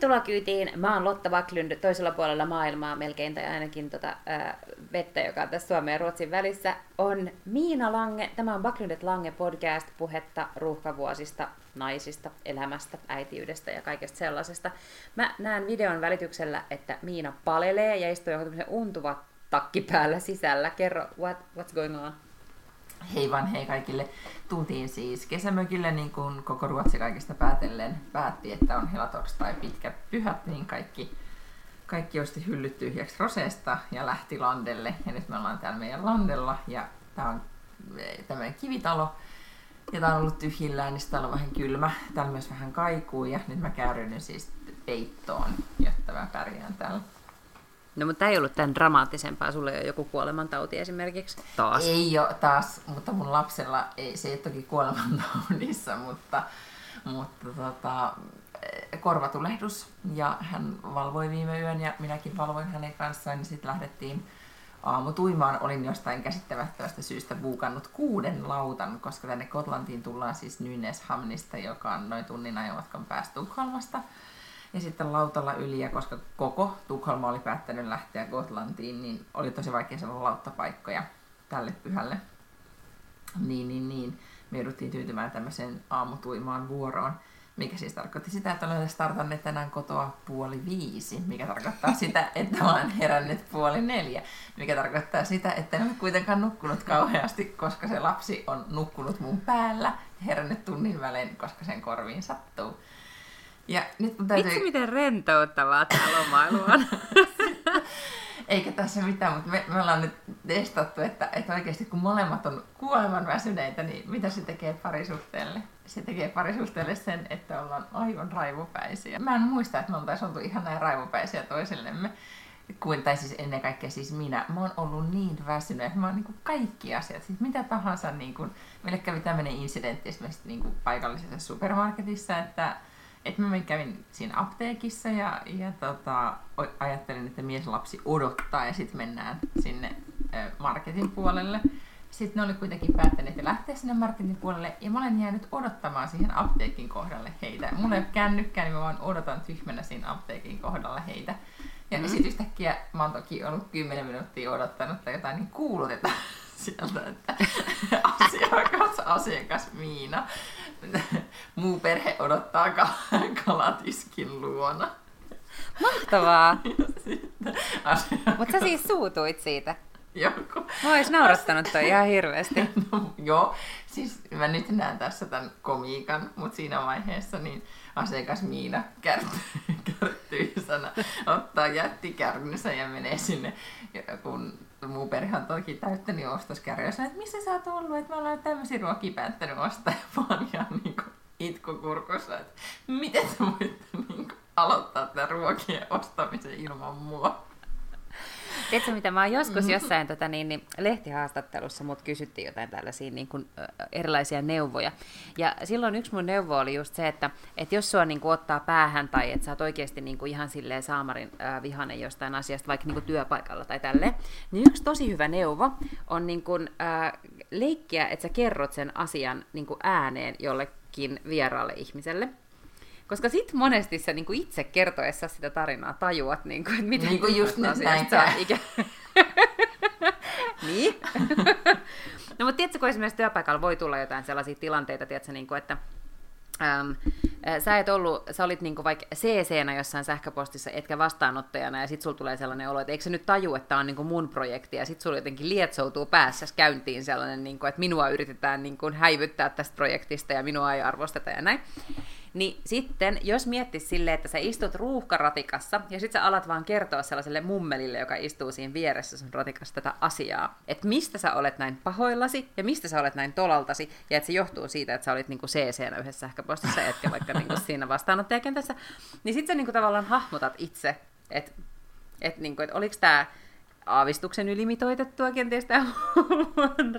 Tervetuloa kyytiin. Mä oon Lotta Vaklund toisella puolella maailmaa melkein, tai ainakin tota, ää, vettä, joka on tässä Suomen ja Ruotsin välissä, on Miina Lange. Tämä on Vaklundet Lange podcast, puhetta ruuhkavuosista, naisista, elämästä, äitiydestä ja kaikesta sellaisesta. Mä näen videon välityksellä, että Miina palelee ja istuu joku untuva takki päällä sisällä. Kerro, what, what's going on? Hei vaan hei kaikille. Tultiin siis kesämökille, niin kuin koko Ruotsi kaikista päätellen päätti, että on helatorstai pitkät pyhät, niin kaikki, kaikki osti hyllyt tyhjäksi Roseesta ja lähti landelle. Ja nyt me ollaan täällä meidän landella ja tää on eh, tämmöinen kivitalo. Ja tää on ollut tyhjillään, niin täällä on vähän kylmä. Täällä myös vähän kaikuu ja nyt mä käyryn siis peittoon, jotta mä pärjään täällä. No, mutta tämä ei ollut tämän dramaattisempaa. Sulle ei ole joku kuolemantauti esimerkiksi taas. Ei ole taas, mutta mun lapsella ei, se ei toki kuolemantaudissa, mutta, mutta tota, korvatulehdus ja hän valvoi viime yön ja minäkin valvoin hänen kanssaan, niin sitten lähdettiin aamutuimaan. Olin jostain käsittämättömästä syystä buukannut kuuden lautan, koska tänne Kotlantiin tullaan siis Nynäshamnista, joka on noin tunnin ajomatkan päästä Tukholmasta ja sitten lautalla yli, ja koska koko Tukholma oli päättänyt lähteä Gotlantiin, niin oli tosi vaikea saada lauttapaikkoja tälle pyhälle. Niin, niin, niin. Me jouduttiin tyytymään tämmöiseen aamutuimaan vuoroon, mikä siis tarkoitti sitä, että olen startanneet tänään kotoa puoli viisi, mikä tarkoittaa sitä, että olen herännyt puoli neljä, mikä tarkoittaa sitä, että en ole kuitenkaan nukkunut kauheasti, koska se lapsi on nukkunut mun päällä, herännyt tunnin välein, koska sen korviin sattuu. Ja nyt täytyy... Vitsi miten rentouttavaa tämä lomailu on. Eikä tässä mitään, mutta me, me ollaan nyt testattu, että, että oikeasti kun molemmat on kuoleman väsyneitä, niin mitä se tekee parisuhteelle? Se tekee parisuhteelle sen, että ollaan aivan raivopäisiä. Mä en muista, että me oltaisiin oltu ihan näin raivopäisiä toisillemme kuin, tai siis ennen kaikkea siis minä, mä oon ollut niin väsynyt, että mä oon niin kaikki asiat, siis mitä tahansa, niin kuin, meille kävi tämmöinen incidentti esimerkiksi niin kuin paikallisessa supermarketissa, että että mä kävin siinä apteekissa ja, ja tota, ajattelin, että mieslapsi odottaa ja sitten mennään sinne marketin puolelle. Sitten ne oli kuitenkin päättäneet että lähteä sinne marketin puolelle ja mä olen jäänyt odottamaan siihen apteekin kohdalle heitä. Mulla ei ole kännykkää, niin mä vaan odotan tyhmänä siinä apteekin kohdalla heitä. Ja mm. sitten yhtäkkiä mä oon toki ollut 10 minuuttia odottanut tai jotain, niin kuulutetaan sieltä, että asiakas, asiakas Miina muu perhe odottaa kalatiskin luona. Mahtavaa! Mutta sä siis suutuit siitä. Joku. Mä ois naurattanut toi ihan hirveästi. No, joo, siis mä nyt näen tässä tämän komiikan, mutta siinä vaiheessa niin asiakas Miina kärtyy sana, ottaa jättikärnynsä ja menee sinne, kun muu perhe on toki täyttänyt ostoskärjä, että missä sä oot ollut, että me ollaan tämmöisiä ruokia päättänyt ostaa, ja vaan ihan niin kuin itkukurkussa, että miten sä voit niin aloittaa tämän ruokien ostamisen ilman mua. Tiedätkö mitä, mä oon joskus mm-hmm. jossain tota, niin, niin, lehtihaastattelussa mut kysyttiin jotain tällaisia niin kuin, erilaisia neuvoja. Ja silloin yksi mun neuvo oli just se, että, että jos sua niin kuin, ottaa päähän tai että sä oot oikeasti niin kuin, ihan silleen saamarin äh, vihanen jostain asiasta, vaikka niin kuin, työpaikalla tai tälle, niin yksi tosi hyvä neuvo on niin kuin, äh, leikkiä, että sä kerrot sen asian niin kuin, ääneen jollekin vieraalle ihmiselle. Koska sit monesti sä niin itse kertoessa sitä tarinaa tajuat, niin kuin, että miten niin kuin just nyt näin ikä... niin. no mutta tiedätkö, kun esimerkiksi työpaikalla voi tulla jotain sellaisia tilanteita, tiedätkö, niin kuin, että Ähm, sä et ollut, sä olit niinku vaikka CC-nä jossain sähköpostissa, etkä vastaanottajana, ja sit sulla tulee sellainen olo, että eikö se nyt taju, että tämä on niinku mun projekti, ja sit sulla jotenkin lietsoutuu päässä käyntiin sellainen, niinku, että minua yritetään niinku häivyttää tästä projektista, ja minua ei arvosteta, ja näin. Niin sitten, jos miettis silleen, että sä istut ruuhkaratikassa ja sitten sä alat vaan kertoa sellaiselle mummelille, joka istuu siinä vieressä sun ratikassa tätä asiaa, että mistä sä olet näin pahoillasi ja mistä sä olet näin tolaltasi ja että se johtuu siitä, että sä olit niinku CC-nä yhdessä sähköpostissa, etkä vaikka niinku siinä vastaanottajakentässä, niin sitten sä niinku tavallaan hahmotat itse, että et niinku, et oliko tämä aavistuksen ylimitoitettua kenties tämä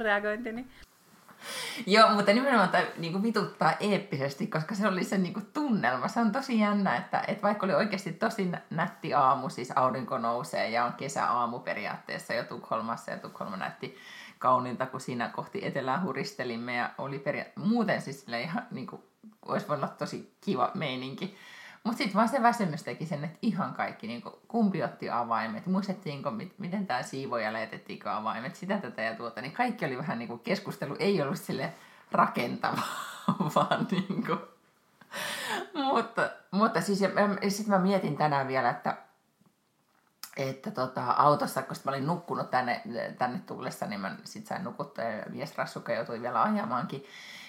reagointi. Niin Joo, mutta nimenomaan tämä niin vituttaa eeppisesti, koska se oli se niin kuin, tunnelma. Se on tosi jännä, että, että vaikka oli oikeasti tosi nätti aamu, siis aurinko nousee ja on kesäaamu periaatteessa jo Tukholmassa ja Tukholma näytti kauniilta, kun siinä kohti etelää huristelimme ja oli peria- muuten siis ihan niin kuin, olisi voinut olla tosi kiva meininki. Mutta sitten vaan se väsymys teki sen, että ihan kaikki, niin kuin, kumpi otti avaimet, muistettiinko, mit, miten tämä siivoja lähetettiinkö avaimet, sitä tätä ja tuota, niin kaikki oli vähän niin kuin keskustelu, ei ollut sille rakentava, vaan niin kuin, mutta, mutta siis sitten mä mietin tänään vielä, että että tota, autossa, kun mä olin nukkunut tänne, tänne tullessa, niin mä sit sain nukuttua ja mies Rassuka joutui vielä ajamaankin,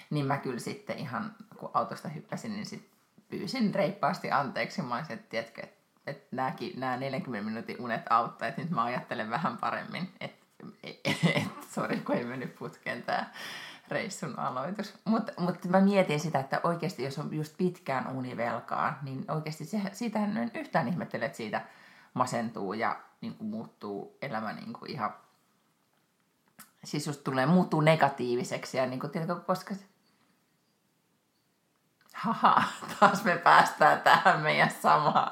niin mä kyllä sitten ihan, kun autosta hyppäsin, niin sit pyysin reippaasti anteeksi. Mä olisin, että tiedätkö, että et nämä 40 minuutin unet auttaa, että nyt mä ajattelen vähän paremmin, että et, et, sori kun ei mennyt putkeen tämä reissun aloitus. Mutta mut mä mietin sitä, että oikeasti jos on just pitkään univelkaa, niin oikeasti se, siitä en yhtään ihmettele, että siitä masentuu ja niin kuin muuttuu elämä niin kuin ihan, siis just tulee, muuttuu negatiiviseksi ja niin kuin, tiedätkö, koska haha, taas me päästään tähän meidän samaan,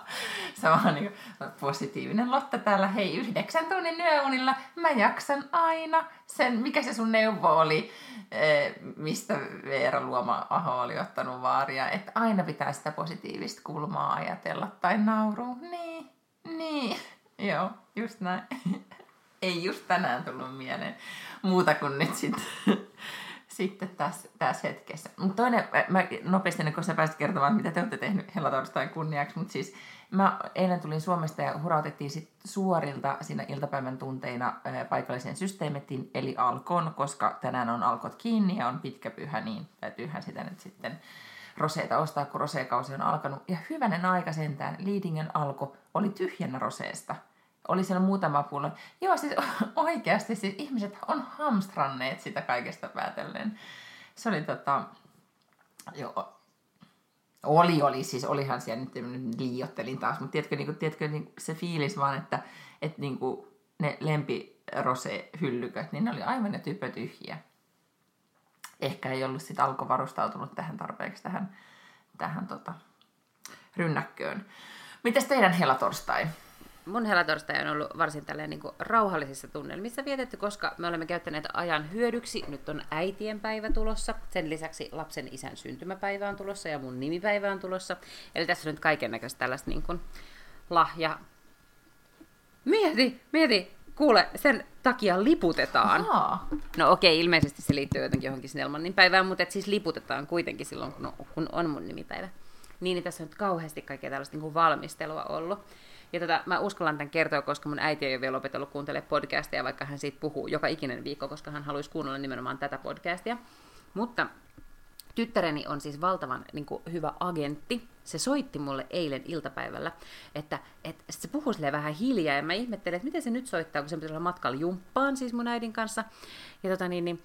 sama niin positiivinen Lotta täällä, hei yhdeksän tunnin yöunilla, mä jaksan aina sen, mikä se sun neuvo oli, eh, mistä Veera Luoma-aho oli ottanut vaaria, että aina pitää sitä positiivista kulmaa ajatella tai nauru, niin, niin, joo, just näin. Ei just tänään tullut mieleen muuta kuin nyt sitten sitten tässä, tässä hetkessä. Mutta toinen, mä nopeasti, kun sä pääsit kertomaan, mitä te olette tehnyt hellatorstain kunniaksi, mutta siis mä eilen tulin Suomesta ja hurautettiin sit suorilta siinä iltapäivän tunteina paikalliseen systeemettiin, eli Alkon, koska tänään on Alkot kiinni ja on pitkä pyhä, niin täytyyhän sitä nyt sitten roseita ostaa, kun roseekausi on alkanut. Ja hyvänen aika sentään, Liidingen alko oli tyhjänä roseesta – oli siellä muutama pullo. Joo, siis oikeasti siis ihmiset on hamstranneet sitä kaikesta päätellen. Se oli tota, joo, oli, oli, siis olihan siellä nyt liiottelin taas, mutta tiedätkö, niin kuin, tiedätkö niin se fiilis vaan, että, että niin kuin ne lempirose-hyllyköt, niin ne oli aivan ne typötyhjiä. Ehkä ei ollut sitten alko varustautunut tähän tarpeeksi tähän, tähän tota, rynnäkköön. Mitäs teidän helatorstai? Mun helatorstai on ollut varsin tälleen niin kuin rauhallisissa tunnelmissa vietetty, koska me olemme käyttäneet ajan hyödyksi. Nyt on äitien päivä tulossa, sen lisäksi lapsen isän syntymäpäivä on tulossa ja mun nimipäivä on tulossa. Eli tässä on nyt kaiken näköistä tällaista niin kuin lahja. Mieti, mieti, kuule, sen takia liputetaan. Aha. No okei, okay, ilmeisesti se liittyy jotenkin johonkin Snellmanin päivään, mutta et siis liputetaan kuitenkin silloin, kun on, kun on mun nimipäivä. Niin, niin tässä on nyt kauheasti kaikkea tällaista niin kuin valmistelua ollut. Ja tota, mä uskallan tämän kertoa, koska mun äiti ei ole vielä opetellut kuuntelemaan podcastia, vaikka hän siitä puhuu joka ikinen viikko, koska hän haluaisi kuunnella nimenomaan tätä podcastia. Mutta tyttäreni on siis valtavan niin kuin, hyvä agentti. Se soitti mulle eilen iltapäivällä, että, että se puhuu vähän hiljaa, ja mä ihmettelin, että miten se nyt soittaa, kun se pitäisi olla matkalla jumppaan siis mun äidin kanssa. Ja tota niin, niin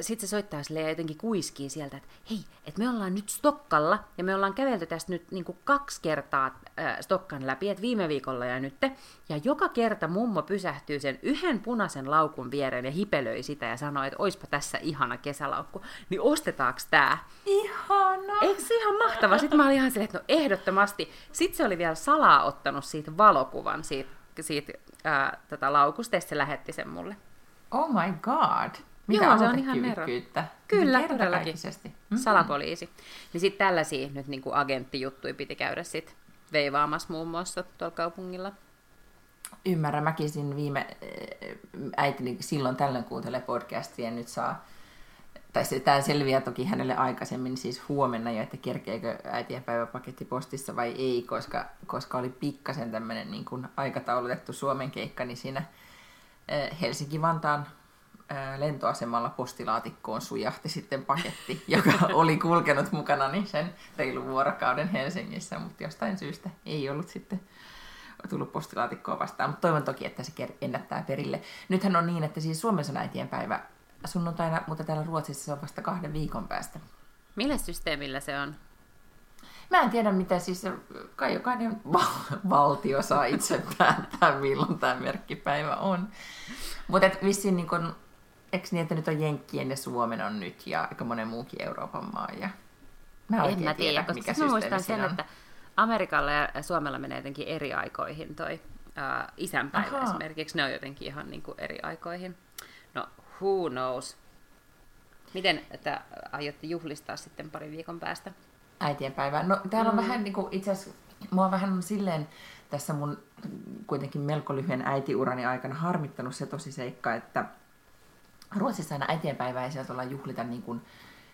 sitten se soittaa sille ja jotenkin kuiskii sieltä, että hei, että me ollaan nyt Stokkalla ja me ollaan kävelty tästä nyt niin kuin kaksi kertaa äh, Stokkan läpi, että viime viikolla ja nyt. Ja joka kerta mummo pysähtyy sen yhden punaisen laukun viereen ja hipelöi sitä ja sanoo, että oispa tässä ihana kesälaukku. Niin ostetaanko tää? Ihana! Eikö se ihan mahtava? Sitten mä olin ihan silleen, että no ehdottomasti. Sitten se oli vielä salaa ottanut siitä valokuvan siitä, siitä ää, tota laukusta ja se lähetti sen mulle. Oh my god! Mitä Joo, se on ihan nero. Kyllä, todellakin. Mm-hmm. Salapoliisi. Niin sitten tällaisia nyt niin kuin agenttijuttuja piti käydä sit veivaamassa muun muassa tuolla kaupungilla. Ymmärrän, mäkin siinä viime äitini silloin tällöin kuuntelee podcastia ja nyt saa, tai se, tämä selviää toki hänelle aikaisemmin, siis huomenna jo, että kerkeekö äitien päiväpaketti postissa vai ei, koska, koska oli pikkasen tämmöinen niin kuin aikataulutettu Suomen keikka, niin siinä Helsinki-Vantaan lentoasemalla postilaatikkoon sujahti sitten paketti, joka oli kulkenut mukana niin sen reilun vuorokauden Helsingissä, mutta jostain syystä ei ollut sitten tullut postilaatikkoa vastaan. Mutta toivon toki, että se ennättää perille. Nythän on niin, että siis Suomessa on äitien päivä sunnuntaina, mutta täällä Ruotsissa se on vasta kahden viikon päästä. Millä systeemillä se on? Mä en tiedä, mitä siis, kai jokainen valtio saa itse päättää, milloin tämä merkkipäivä on. Mutta vissiin niin kun eikö niin, että nyt on Jenkkien ja Suomen on nyt ja aika monen muukin Euroopan maa. Ja... Mä en mä tiedä, koska mikä mä muistan sen, on. että Amerikalla ja Suomella menee jotenkin eri aikoihin toi uh, isänpäivä Aha. esimerkiksi. Ne on jotenkin ihan niin kuin eri aikoihin. No, who knows. Miten että aiotte juhlistaa sitten parin viikon päästä? äitienpäivää. No täällä on mm. vähän niin kuin itse asiassa, mua on vähän silleen tässä mun kuitenkin melko lyhyen äitiurani aikana harmittanut se tosi seikka, että Ruotsissa aina äitienpäivää ei sieltä olla juhlita niin kuin,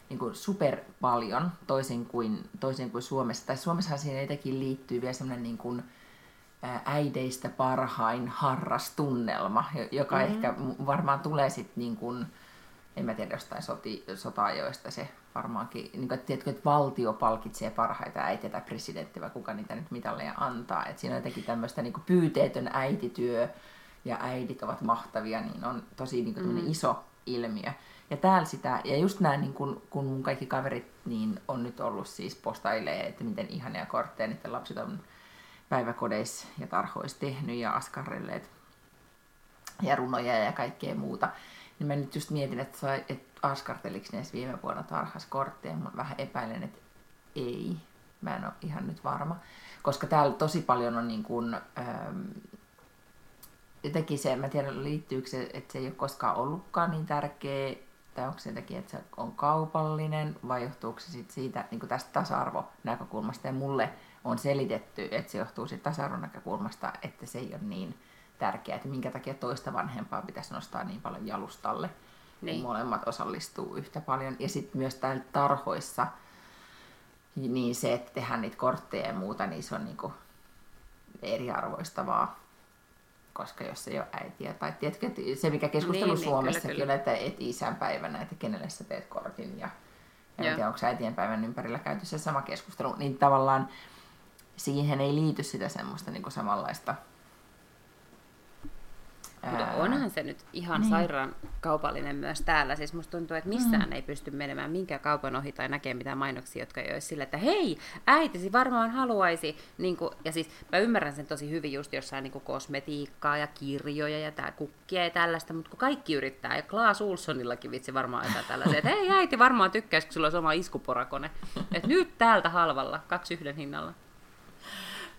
niin kuin super paljon, toisin kuin, toisin kuin Suomessa. Tai Suomessahan siinä jotenkin liittyy vielä semmoinen niin kuin, äideistä parhain harrastunnelma, joka mm-hmm. ehkä varmaan tulee sitten niin kuin, en mä tiedä jostain soti, sota-ajoista se varmaankin, niin kuin, että, tiedätkö, että valtio palkitsee parhaita äitiä tai presidentti vai kuka niitä nyt mitalleja antaa. Että siinä on jotenkin tämmöistä niin pyyteetön äitityö ja äidit ovat mahtavia, niin on tosi niin kuin, mm. iso ilmiö. Ja täällä sitä, ja just näin, niin kun, kun mun kaikki kaverit niin on nyt ollut siis postailee, että miten ihania kortteja niiden lapset on päiväkodeissa ja tarhoissa tehnyt ja askarrelleet ja runoja ja kaikkea muuta. Niin mä nyt just mietin, että, sai, että askarteliko ne viime vuonna tarhas kortteja. Mä vähän epäilen, että ei. Mä en ole ihan nyt varma. Koska täällä tosi paljon on niin kuin, ähm, jotenkin se, mä tiedän liittyykö se, että se ei ole koskaan ollutkaan niin tärkeä, tai onko se jotenkin, että se on kaupallinen, vai johtuuko se sit siitä niin kuin tästä tasa-arvonäkökulmasta. Ja mulle on selitetty, että se johtuu siitä tasa-arvon näkökulmasta, että se ei ole niin tärkeää, että minkä takia toista vanhempaa pitäisi nostaa niin paljon jalustalle, niin molemmat osallistuu yhtä paljon. Ja sitten myös täällä tarhoissa, niin se, että tehdään niitä kortteja ja muuta, niin se on niinku eriarvoistavaa koska jos ei ole äitiä, tai tiedätkö, se mikä keskustelu niin, Suomessakin niin, kyllä, kyllä. että et isänpäivänä, että kenelle sä teet kortin, ja, ja en tiedä, onko äitienpäivän ympärillä käyty se sama keskustelu, niin tavallaan siihen ei liity sitä semmoista niin samanlaista mutta onhan se nyt ihan niin. sairaan kaupallinen myös täällä. Siis musta tuntuu, että missään mm. ei pysty menemään minkään kaupan ohi tai näkemään mitään mainoksia, jotka ei olisi sillä, että hei, äitisi varmaan haluaisi. Niin kuin, ja siis mä ymmärrän sen tosi hyvin just jossain niin kuin kosmetiikkaa ja kirjoja ja tää kukkia ja tällaista, mutta kun kaikki yrittää, ja Klaas Ulssonillakin vitsi varmaan jotain tällaisia, että hei äiti varmaan tykkäisi, kun sulla olisi oma iskuporakone. Että nyt täältä halvalla, kaksi yhden hinnalla.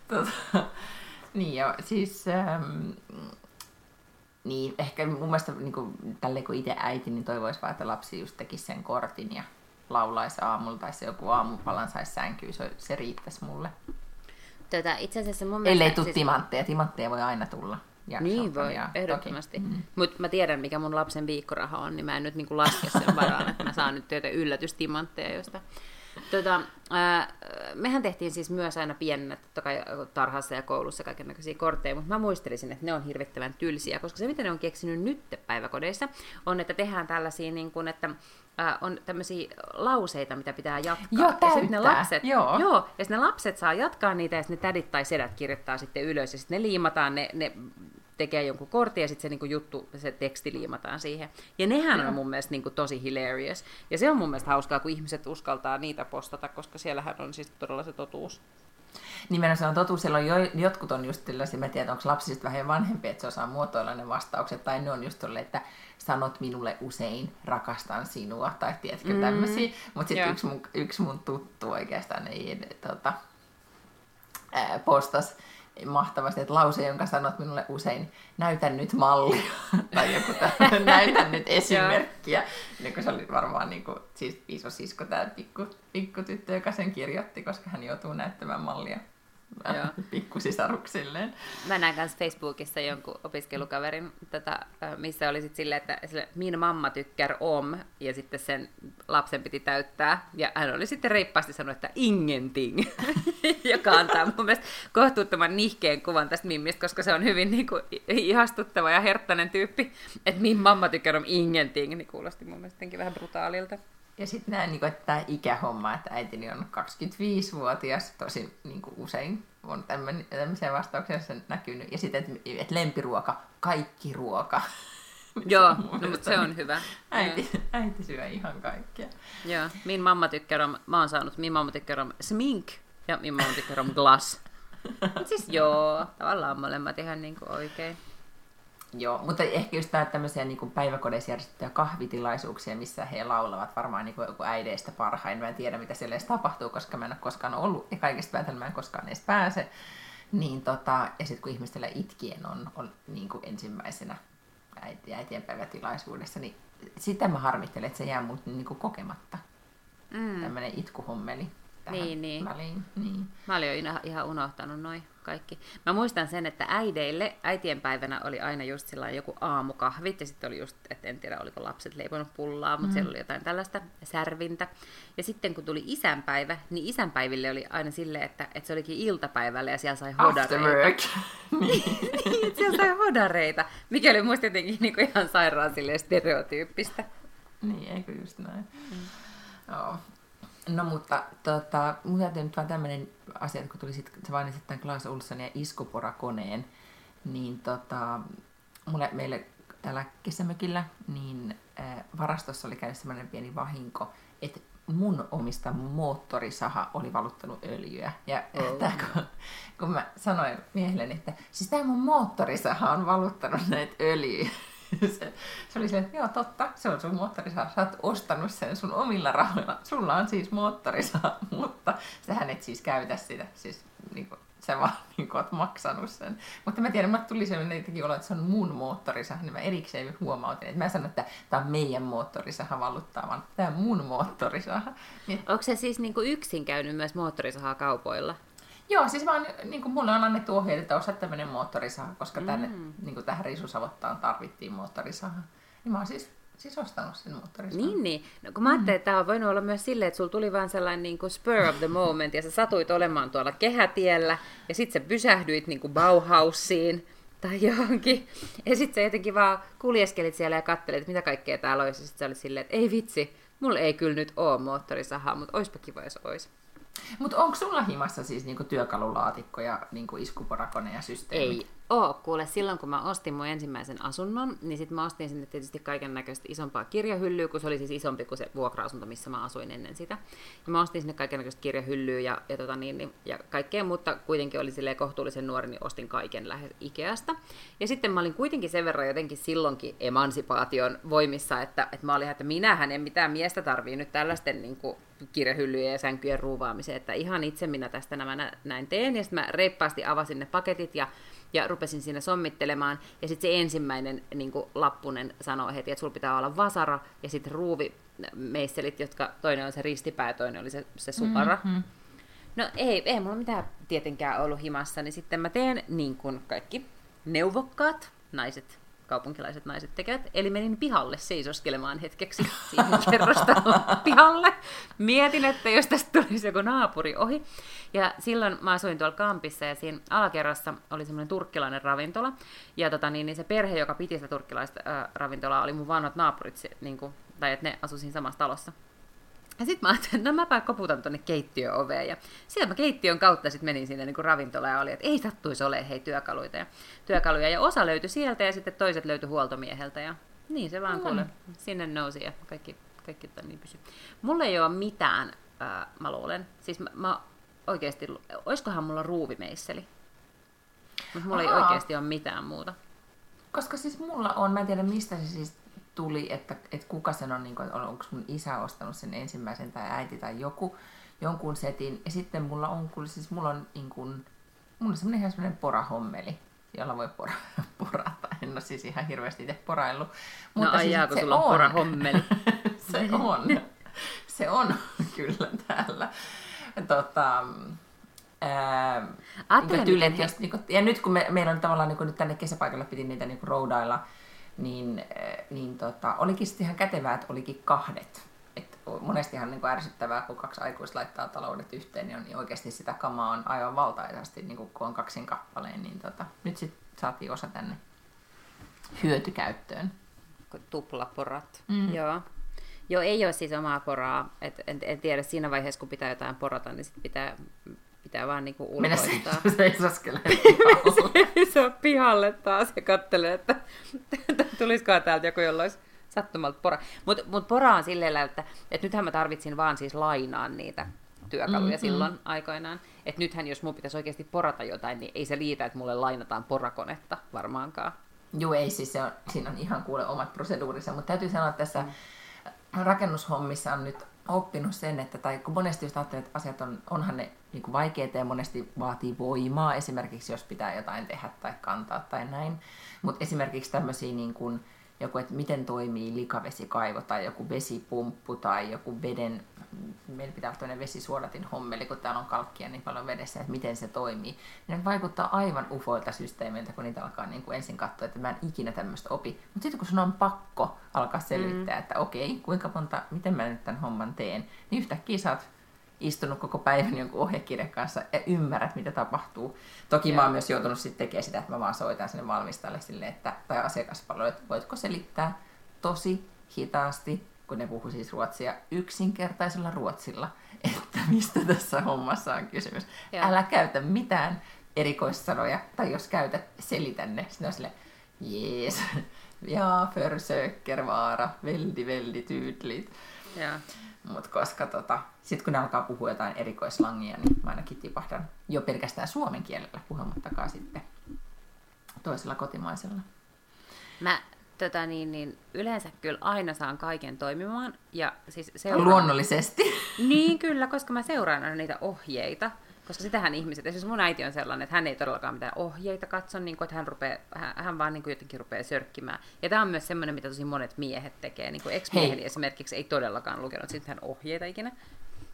Tota, niin joo, siis ähm, niin, ehkä mun mielestä niin kuin, tälleen kun itse äiti, niin toivoisi vaan, että lapsi just tekisi sen kortin ja laulaisi aamulla tai se joku aamupalan saisi sänkyyn, se, se riittäisi mulle. Tota, itse asiassa mun mielestä... Ellei tule siis... timantteja, timantteja voi aina tulla. Niin voi, ja ehdottomasti. Mm. Mutta mä tiedän, mikä mun lapsen viikkoraha on, niin mä en nyt niinku laske sen varaan, että mä saan nyt työtä yllätystimantteja, josta Tota, ää, mehän tehtiin siis myös aina pienenä totta kai tarhassa ja koulussa kaikenlaisia kortteja, mutta mä muistelisin, että ne on hirvittävän tylsiä, koska se mitä ne on keksinyt nyt päiväkodeissa on, että tehdään tällaisia, niin kuin, että ää, on tämmöisiä lauseita, mitä pitää jatkaa. Joo, ja sitten ne lapset, joo. Joo, ja ne lapset saa jatkaa niitä, ja sitten ne tädit tai sedät kirjoittaa sitten ylös, ja sitten ne liimataan ne, ne tekee jonkun kortin ja sitten se niinku juttu, se teksti liimataan siihen. Ja nehän on mun mielestä niinku tosi hilarious. Ja se on mun mielestä hauskaa, kun ihmiset uskaltaa niitä postata, koska siellähän on siis todella se totuus. Nimenomaan se on totuus. Siellä on jo, jotkut on just sellaisia, mä tiedän, onko lapsista vähän vanhempi, että se osaa muotoilla ne vastaukset, tai ne on just tolle, että sanot minulle usein, rakastan sinua, tai tiedätkö mm. tämmöisiä. Mutta sitten yksi mun, yksi mun tuttu oikeastaan ei tota, postas mahtavasti, että lause, jonka sanot minulle usein, näytän nyt mallia, tai joku tämmöinen, näytän nyt esimerkkiä. niin kuin se oli varmaan niin kuin, siis isosisko tämä pikku, pikku tyttö, joka sen kirjoitti, koska hän joutuu näyttämään mallia pikkusisaruksilleen. Mä näin kanssa Facebookissa jonkun opiskelukaverin, tätä, missä oli sitten silleen, että sille, min mamma tykkär om, ja sitten sen lapsen piti täyttää, ja hän oli sitten reippaasti sanonut, että ingenting, joka antaa mun mielestä kohtuuttoman nihkeen kuvan tästä mimmistä, koska se on hyvin niin kuin, ihastuttava ja herttainen tyyppi, että min mamma tykkär om ingenting, niin kuulosti mun mielestä vähän brutaalilta. Ja sitten näin, niin että tämä ikähomma, että äitini on 25-vuotias, tosi niin kuin usein on tämmöisiä vastauksia se näkynyt. Ja sitten, että, että lempiruoka, kaikki ruoka. Joo, no, mutta se on hyvä. Äiti, äiti syö ihan kaikkea. Joo, min mamma tykkää om, mä oon saanut, min mamma tykkää om smink ja min mamma tykkää om glass. Siis joo, tavallaan molemmat ihan niin kuin oikein. Joo, mutta ehkä just tämä tämmöisiä niin päiväkodeissa järjestettyjä kahvitilaisuuksia, missä he laulavat varmaan niin kuin joku äideistä parhain. Mä en tiedä, mitä siellä edes tapahtuu, koska mä en ole koskaan ollut, ja kaikista päätellä mä en koskaan edes pääse. Niin tota, ja sitten kun ihmistellä itkien on, on niin kuin ensimmäisenä äiti, äitienpäivätilaisuudessa, niin sitä mä harmittelen, että se jää mut niin kuin kokematta. Mm. Tämmöinen itkuhommeli. tähän Niin, niin. väliin. Niin. Mä olin jo ihan, ihan unohtanut noin kaikki. Mä muistan sen, että äideille äitien päivänä oli aina just sellainen joku aamukahvit, ja sitten oli just, että en tiedä oliko lapset leiponut pullaa, mutta mm. siellä oli jotain tällaista särvintä. Ja sitten kun tuli isänpäivä, niin isänpäiville oli aina silleen, että, että se olikin iltapäivällä ja siellä sai After hodareita. work. niin. Siellä sai hodareita, mikä oli musta jotenkin niin ihan sairaan stereotyyppistä. niin, eikö just näin. Mm. Joo. No mutta tota, mun täytyy nyt vaan tämmöinen asia, että kun tuli sit, sä mainitsit tämän Klaas Olsson ja iskupora-koneen, niin tota, mulle, meille täällä kesämökillä, niin äh, varastossa oli käynyt semmoinen pieni vahinko, että mun omista moottorisaha oli valuttanut öljyä. Ja Oh. tää, kun, kun mä sanoin miehelleni, että siis tämä mun moottorisaha on valuttanut näitä öljyä. Se, se oli se, että joo totta, se on sun moottorisaha, sä oot ostanut sen sun omilla rahoilla. Sulla on siis moottorisaha, mutta sähän et siis käytä sitä. Siis niin kuin, sä vaan niin kuin, oot maksanut sen. Mutta mä tiedän, mä tuli sellainen jotenkin olo, että se on mun moottorisaha, niin mä erikseen huomautin. Että mä sanon, että tämä on meidän moottorisaha valuttaa, vaan tämä on mun moottorisaha. Onko se siis niin kuin yksin käynyt myös moottorisahaa kaupoilla? Joo, siis vaan niin kuin mulle on annettu ohjeet, että osaa tämmöinen moottorisaha, koska tänne, niin kuin tähän risusavottaan tarvittiin moottorisaha. Niin mä oon siis, siis ostanut sen moottorisahan. Niin, niin. No, kun mä ajattelin, että tämä on voinut olla myös silleen, että sulla tuli vaan sellainen niin kuin spur of the moment, ja sä satuit olemaan tuolla kehätiellä, ja sit sä pysähdyit niin kuin Bauhausiin tai johonkin, ja sit sä jotenkin vaan kuljeskelit siellä ja kattelit, että mitä kaikkea täällä olisi, ja sit sä olit silleen, että ei vitsi, mulla ei kyllä nyt oo moottorisahaa, mutta oispa kiva, jos ois. Mutta onko sulla himassa siis niinku työkalulaatikko ja niinku iskuporakone ja systeemi? Ei oo. Kuule, silloin kun mä ostin mun ensimmäisen asunnon, niin sit mä ostin sinne tietysti kaiken näköistä isompaa kirjahyllyä, kun se oli siis isompi kuin se vuokra-asunto, missä mä asuin ennen sitä. Ja mä ostin sinne kaiken näköistä kirjahyllyä ja, ja, tota niin, niin, ja kaikkea, mutta kuitenkin oli silleen kohtuullisen nuori, niin ostin kaiken lähes Ikeasta. Ja sitten mä olin kuitenkin sen verran jotenkin silloinkin emansipaation voimissa, että, että mä olin, että minähän en mitään miestä tarvii nyt tällaisten niin kuin, kirjahyllyjen ja sänkyjen ruuvaamiseen, että ihan itse minä tästä nämä nä- näin teen. Ja sitten mä reippaasti avasin ne paketit ja ja rupesin siinä sommittelemaan. Ja sitten se ensimmäinen niin lappunen sanoi heti, että sulla pitää olla vasara ja sitten ruuvimeisselit, jotka toinen on se ristipää toinen oli se, se supara. Mhm. No ei, ei mulla mitään tietenkään ollut himassa, niin sitten mä teen niin kuin kaikki neuvokkaat naiset, kaupunkilaiset naiset tekevät. Eli menin pihalle seisoskelemaan hetkeksi siihen kerrostalon pihalle. Mietin, että jos tästä tulisi joku naapuri ohi. Ja silloin mä asuin tuolla kampissa ja siinä alakerrassa oli semmoinen turkkilainen ravintola. Ja tota, niin, niin se perhe, joka piti sitä turkkilaista ää, ravintolaa, oli mun vanhat naapurit, se, niin kuin, tai että ne asuivat siinä samassa talossa. Ja sitten mä ajattelin, että no mäpä koputan tuonne keittiöoveen. Ja sieltä mä keittiön kautta sitten menin sinne niin ravintolaan ja oli, että ei sattuisi ole hei työkaluita ja, työkaluja. Ja osa löytyi sieltä ja sitten toiset löytyi huoltomieheltä. Ja niin se vaan No kuule, niin. sinne nousi ja kaikki, kaikki tota niin pysyi. Mulla ei ole mitään, ää, mä luulen. Siis mä, mä oikeasti, oiskohan mulla ruuvimeisseli? Mutta mulla ei Ahaa. oikeasti ole mitään muuta. Koska siis mulla on, mä en tiedä mistä se siis tuli, että, että kuka sen on, niin kuin, onko mun isä ostanut sen ensimmäisen tai äiti tai joku, jonkun setin. Ja sitten mulla on, siis mulla on, niin kuin, mulla on semmoinen ihan semmoinen porahommeli, jolla voi pora, porata. En ole siis ihan hirveästi itse poraillut. no ai jaa, kun sulla on porahommeli. se on. Se on kyllä täällä. Tota, ää, Ajattelen, niin jos, niin kuin, ja nyt kun me, meillä on tavallaan niin kuin nyt tänne kesäpaikalle piti niitä niin kuin roudailla, niin, äh, niin tota, olikin sitten ihan kätevää, että olikin kahdet. Et monestihan niin kuin ärsyttävää, kun kaksi aikuista laittaa taloudet yhteen, niin, on, niin oikeasti sitä kamaa on aivan valtaisesti, niin kuin, kun on kaksin kappaleen. Niin tota, nyt sitten saatiin osa tänne hyötykäyttöön. tuplaporat. Mm. Joo. Joo, ei ole siis omaa poraa. Et, en, en tiedä, siinä vaiheessa kun pitää jotain porata, niin sit pitää, pitää vaan niinku Mennä ulkoistaa. se- seisoskeleen pihalle. se on pihalle taas ja kattelee, että tulisikohan täältä joku, jolla olisi sattumalta pora. Mutta mut pora on silleen, lailla, että, että nythän mä tarvitsin vaan siis lainaan niitä työkaluja Mm, mm, silloin aikoinaan. Että nythän jos mun pitäisi oikeasti porata jotain, niin ei se liitä, että mulle lainataan porakonetta varmaankaan. Joo, ei siis se on, siinä on ihan kuule omat proseduurinsa, mutta täytyy sanoa, että tässä rakennushommissa on nyt oppinut sen, että tai kun monesti jos ajattelee, että asiat on, onhan ne niin kuin vaikeita ja monesti vaatii voimaa, esimerkiksi jos pitää jotain tehdä tai kantaa tai näin, mutta esimerkiksi tämmöisiä niin kuin joku, että miten toimii likavesikaivo tai joku vesipumppu tai joku veden, meillä pitää olla tämmöinen vesisuodatin hommeli, kun täällä on kalkkia niin paljon vedessä, että miten se toimii. Ne vaikuttaa aivan ufoilta systeemeiltä, kun niitä alkaa niin kuin ensin katsoa, että mä en ikinä tämmöistä opi. Mutta sitten kun sun on pakko alkaa selvittää, mm. että okei, kuinka monta, miten mä nyt tämän homman teen, niin yhtäkkiä sä oot istunut koko päivän jonkun ohjekirjan kanssa ja ymmärrät, mitä tapahtuu. Toki mä oon myös joutunut sitten tekemään sitä, että mä vaan soitan sinne valmistajalle sille, että, tai asiakaspalveluille, että voitko selittää tosi hitaasti, kun ne puhuu siis ruotsia yksinkertaisella ruotsilla, että mistä tässä hommassa on kysymys. Ja. Älä käytä mitään erikoissanoja, tai jos käytät, selitä ne. Sitten on sille, jees, ja försöker vara, veldi, veldi, tydligt. Mutta koska tota, sitten kun ne alkaa puhua jotain erikoislangia, niin mä ainakin tipahdan jo pelkästään suomen kielellä puhumattakaan sitten toisella kotimaisella. Mä tota niin, niin yleensä kyllä aina saan kaiken toimimaan. Ja siis seuraan... Luonnollisesti. Niin kyllä, koska mä seuraan aina niitä ohjeita. Koska sitähän ihmiset, esimerkiksi mun äiti on sellainen, että hän ei todellakaan mitään ohjeita katso, niin kuin, että hän, rupeaa, hän, hän vaan niin kuin jotenkin rupeaa sörkkimään. Ja tämä on myös semmoinen, mitä tosi monet miehet tekee. Niin kuin ex-mieheni esimerkiksi ei todellakaan lukenut sitten ohjeita ikinä.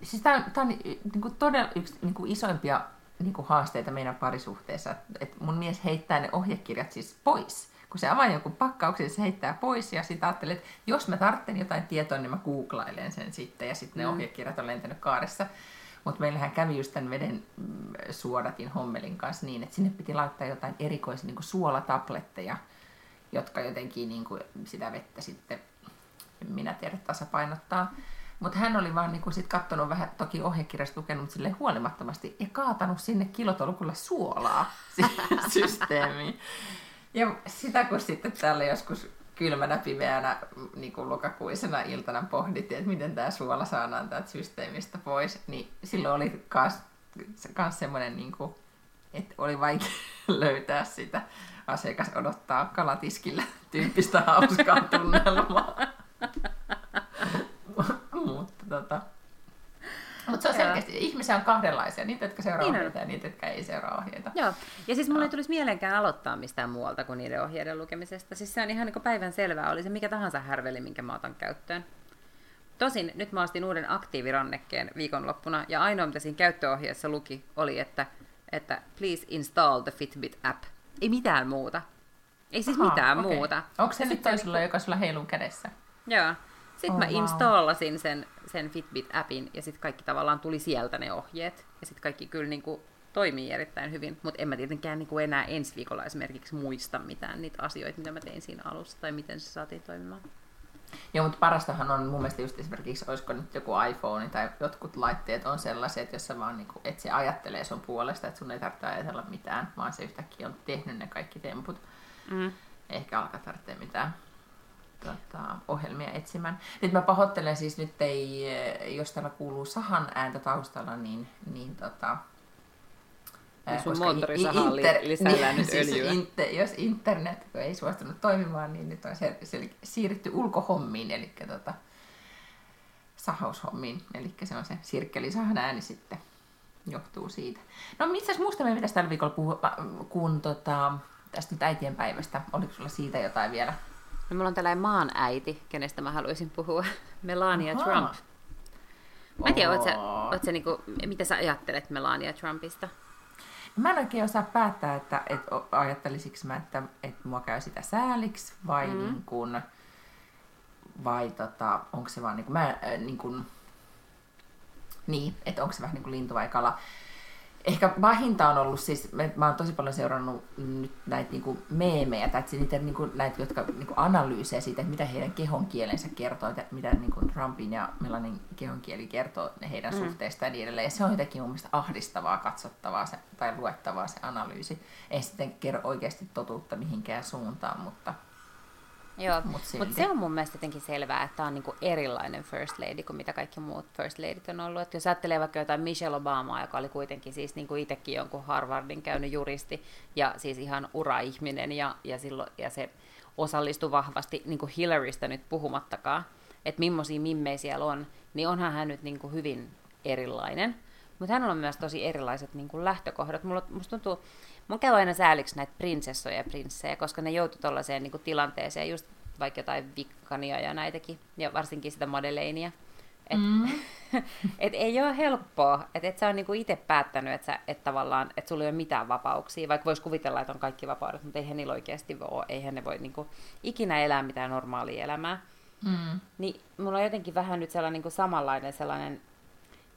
Siis tämä on, tämä on niin kuin todella yksi niin kuin isoimpia niin kuin haasteita meidän parisuhteessa. Että mun mies heittää ne ohjekirjat siis pois kun se avaa jonkun pakkauksen, se heittää pois ja sitten ajattelee, että jos mä tarvitsen jotain tietoa, niin mä googlailen sen sitten ja sitten ne mm. ohjekirjat on lentänyt kaaressa. Mutta meillähän kävi just tämän veden mm, suodatin hommelin kanssa niin, että sinne piti laittaa jotain erikoisia niin suolatabletteja, jotka jotenkin niin kuin sitä vettä sitten, minä tiedä, tasapainottaa. Mutta hän oli vaan niin sit katsonut vähän, toki ohjekirjasta lukenut sille huolimattomasti ja kaatanut sinne kilotolukulla suolaa systeemiin. Ja sitä kun sitten täällä joskus kylmänä, pimeänä, niin kuin lokakuisena iltana pohdittiin, että miten tämä suola saadaan täältä systeemistä pois, niin silloin oli myös semmoinen, niin kuin, että oli vaikea löytää sitä asiakas odottaa kalatiskillä tyyppistä hauskaa tunnelmaa. Mutta tota, selkeästi, ihmisiä on kahdenlaisia, niitä, jotka seuraa niin ohjeita ja niitä, jotka ei seuraa ohjeita. Joo, ja siis mulle ei tulisi mieleenkään aloittaa mistään muualta kuin niiden ohjeiden lukemisesta. Siis se on ihan niin päivän selvää, oli se mikä tahansa härveli, minkä mä otan käyttöön. Tosin nyt mä ostin uuden aktiivirannekkeen viikonloppuna, ja ainoa mitä siinä käyttöohjeessa luki oli, että, että please install the Fitbit app. Ei mitään muuta. Ei siis Aha, mitään okay. muuta. Onko se nyt toisella, joka sulla heiluu kädessä? Joo. Sitten oh, mä installasin sen, sen Fitbit-appin ja sitten kaikki tavallaan tuli sieltä ne ohjeet. Ja sitten kaikki kyllä niin kuin, toimii erittäin hyvin, mutta en mä tietenkään niin kuin enää ensi viikolla esimerkiksi muista mitään niitä asioita, mitä mä tein siinä alussa tai miten se saatiin toimimaan. Joo, mutta parastahan on mun mielestä just esimerkiksi, olisiko nyt joku iPhone tai jotkut laitteet on sellaiset, jossa vaan niin kuin, että se ajattelee sun puolesta, että sun ei tarvitse ajatella mitään, vaan se yhtäkkiä on tehnyt ne kaikki temput. Mm. Ehkä alkaa tarvitse mitään tota, ohjelmia etsimään. Nyt mä pahoittelen siis nyt, ei, jos täällä kuuluu sahan ääntä taustalla, niin, niin tota, niin sun moottorisahalla inter, lisällään niin, nyt siis öljyä. Inter, jos internet ei suostunut toimimaan, niin nyt on se, se siirrytty ulkohommiin, eli tota, sahaushommiin. Eli se on se sirkkelisahan ääni sitten johtuu siitä. No mitäs muusta me pitäisi tällä viikolla puhua, kun tota, tästä nyt äitien päivästä. Oliko sulla siitä jotain vielä No, mulla on tällainen maan äiti, kenestä mä haluaisin puhua. Melania Aha. Trump. Mä en tiedä, oot sä, oot sä niinku, mitä sä ajattelet Melania Trumpista? Mä en oikein osaa päättää, että, että ajattelisiko mä, että, että mua käy sitä sääliksi vai mm. niin kuin, vai tota, onko se vaan niin kuin, mä, äh, niin kuin, niin, että onko se vähän niin kuin lintu vai kala ehkä pahinta on ollut siis, mä oon tosi paljon seurannut nyt näitä niinku meemejä, tai niitä niinku, näitä, jotka niinku analyysejä siitä, että mitä heidän kehonkielensä kertoo, että mitä niinku Trumpin ja Melanin kehonkieli kertoo heidän mm. suhteistaan ja niin edelleen. Ja se on jotenkin mun mielestä ahdistavaa katsottavaa se, tai luettavaa se analyysi. Ei sitten kerro oikeasti totuutta mihinkään suuntaan, mutta Joo, mutta Mut se on mun mielestä jotenkin selvää, että tämä on niinku erilainen First Lady kuin mitä kaikki muut First Ladyt on ollut. Et jos ajattelee vaikka jotain Michelle Obamaa, joka oli kuitenkin siis niinku itsekin jonkun Harvardin käynyt juristi ja siis ihan ura-ihminen ja, ja, silloin, ja se osallistui vahvasti niin kuin Hillarysta nyt puhumattakaan, että millaisia mimmejä siellä on, niin onhan hän nyt niin kuin hyvin erilainen. Mutta hänellä on myös tosi erilaiset niin kuin lähtökohdat. Mulla, musta tuntuu, Mun käy aina sääliksi näitä prinsessoja ja prinssejä, koska ne joutuu tuollaiseen niin tilanteeseen just vaikka jotain Vikkania ja näitäkin, ja varsinkin sitä Madeleinea. Et, Mm. et ei ole helppoa, että et sä on niinku itse päättänyt, että et tavallaan, että sulla ei ole mitään vapauksia, vaikka voisi kuvitella, että on kaikki vapaudet, mutta eihän niillä oikeasti ole, eihän ne voi niinku ikinä elää mitään normaalia elämää. Mm. Niin mulla on jotenkin vähän nyt sellainen niin kuin samanlainen sellainen,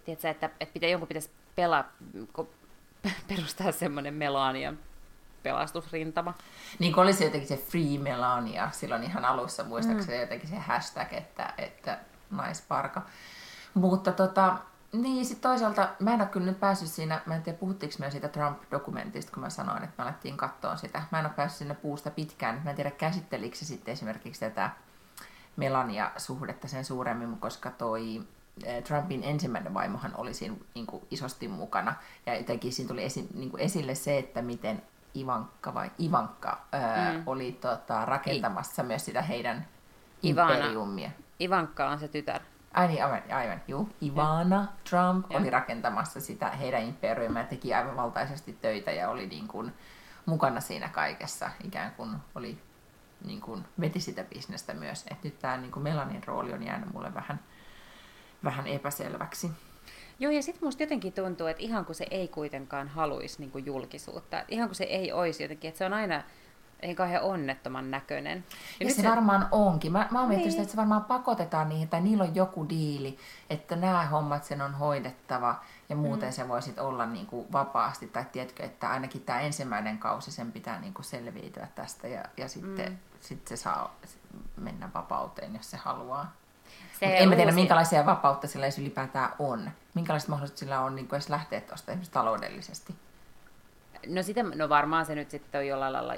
tiedätkö, että, että pitää, jonkun pitäisi pelaa, perustaa semmoinen Melanian pelastusrintama. Niin kuin olisi jotenkin se Free Melania silloin ihan alussa, muistaakseni mm. jotenkin se hashtag, että, että naisparka. Mutta tota, niin sit toisaalta mä en ole kyllä nyt päässyt siinä, mä en tiedä puhuttiinko me siitä Trump-dokumentista, kun mä sanoin, että me alettiin katsoa sitä. Mä en ole päässyt sinne puusta pitkään, mä en tiedä käsittelikö se sitten esimerkiksi tätä Melania-suhdetta sen suuremmin, koska toi Trumpin ensimmäinen vaimohan oli siinä niin kuin isosti mukana. Ja jotenkin siinä tuli esi, niin kuin esille se, että miten Ivanka vai Ivanka ää, Mm. oli tota, rakentamassa myös sitä heidän Ivana. imperiumia. Ivanka on se tytär. Ai niin, aivan, aivan juu. Ivana Trump Joo. oli rakentamassa sitä heidän imperiumia ja teki aivan valtaisesti töitä ja oli niin kuin mukana siinä kaikessa. Ikään kuin oli niin kuin veti sitä bisnestä myös. Et nyt tämä niin kuin Melanin rooli on jäänyt mulle vähän, vähän epäselväksi. Joo, ja sitten musta jotenkin tuntuu, että ihan kun se ei kuitenkaan haluaisi niin julkisuutta, että ihan kun se ei olisi jotenkin, että se on aina ei kauhean onnettoman näköinen. Ja, nyt se, varmaan onkin. Mä, mä oon miettinyt Niin. että se varmaan pakotetaan niihin, tai niillä on joku diili, että nämä hommat sen on hoidettava, ja muuten mm. se voisit olla niin kuin vapaasti, tai tiedätkö, että ainakin tämä ensimmäinen kausi sen pitää niin kuin selviytyä tästä, ja, ja sitten mm. sit se saa mennä vapauteen, jos se haluaa. Se en mä tiedä, uusi- minkälaisia vapautta sillä edes ylipäätään on. Minkälaiset mahdollisuudet sillä on niin edes lähteä tuosta esimerkiksi taloudellisesti. No, sitä, no varmaan se nyt sitten on jollain lailla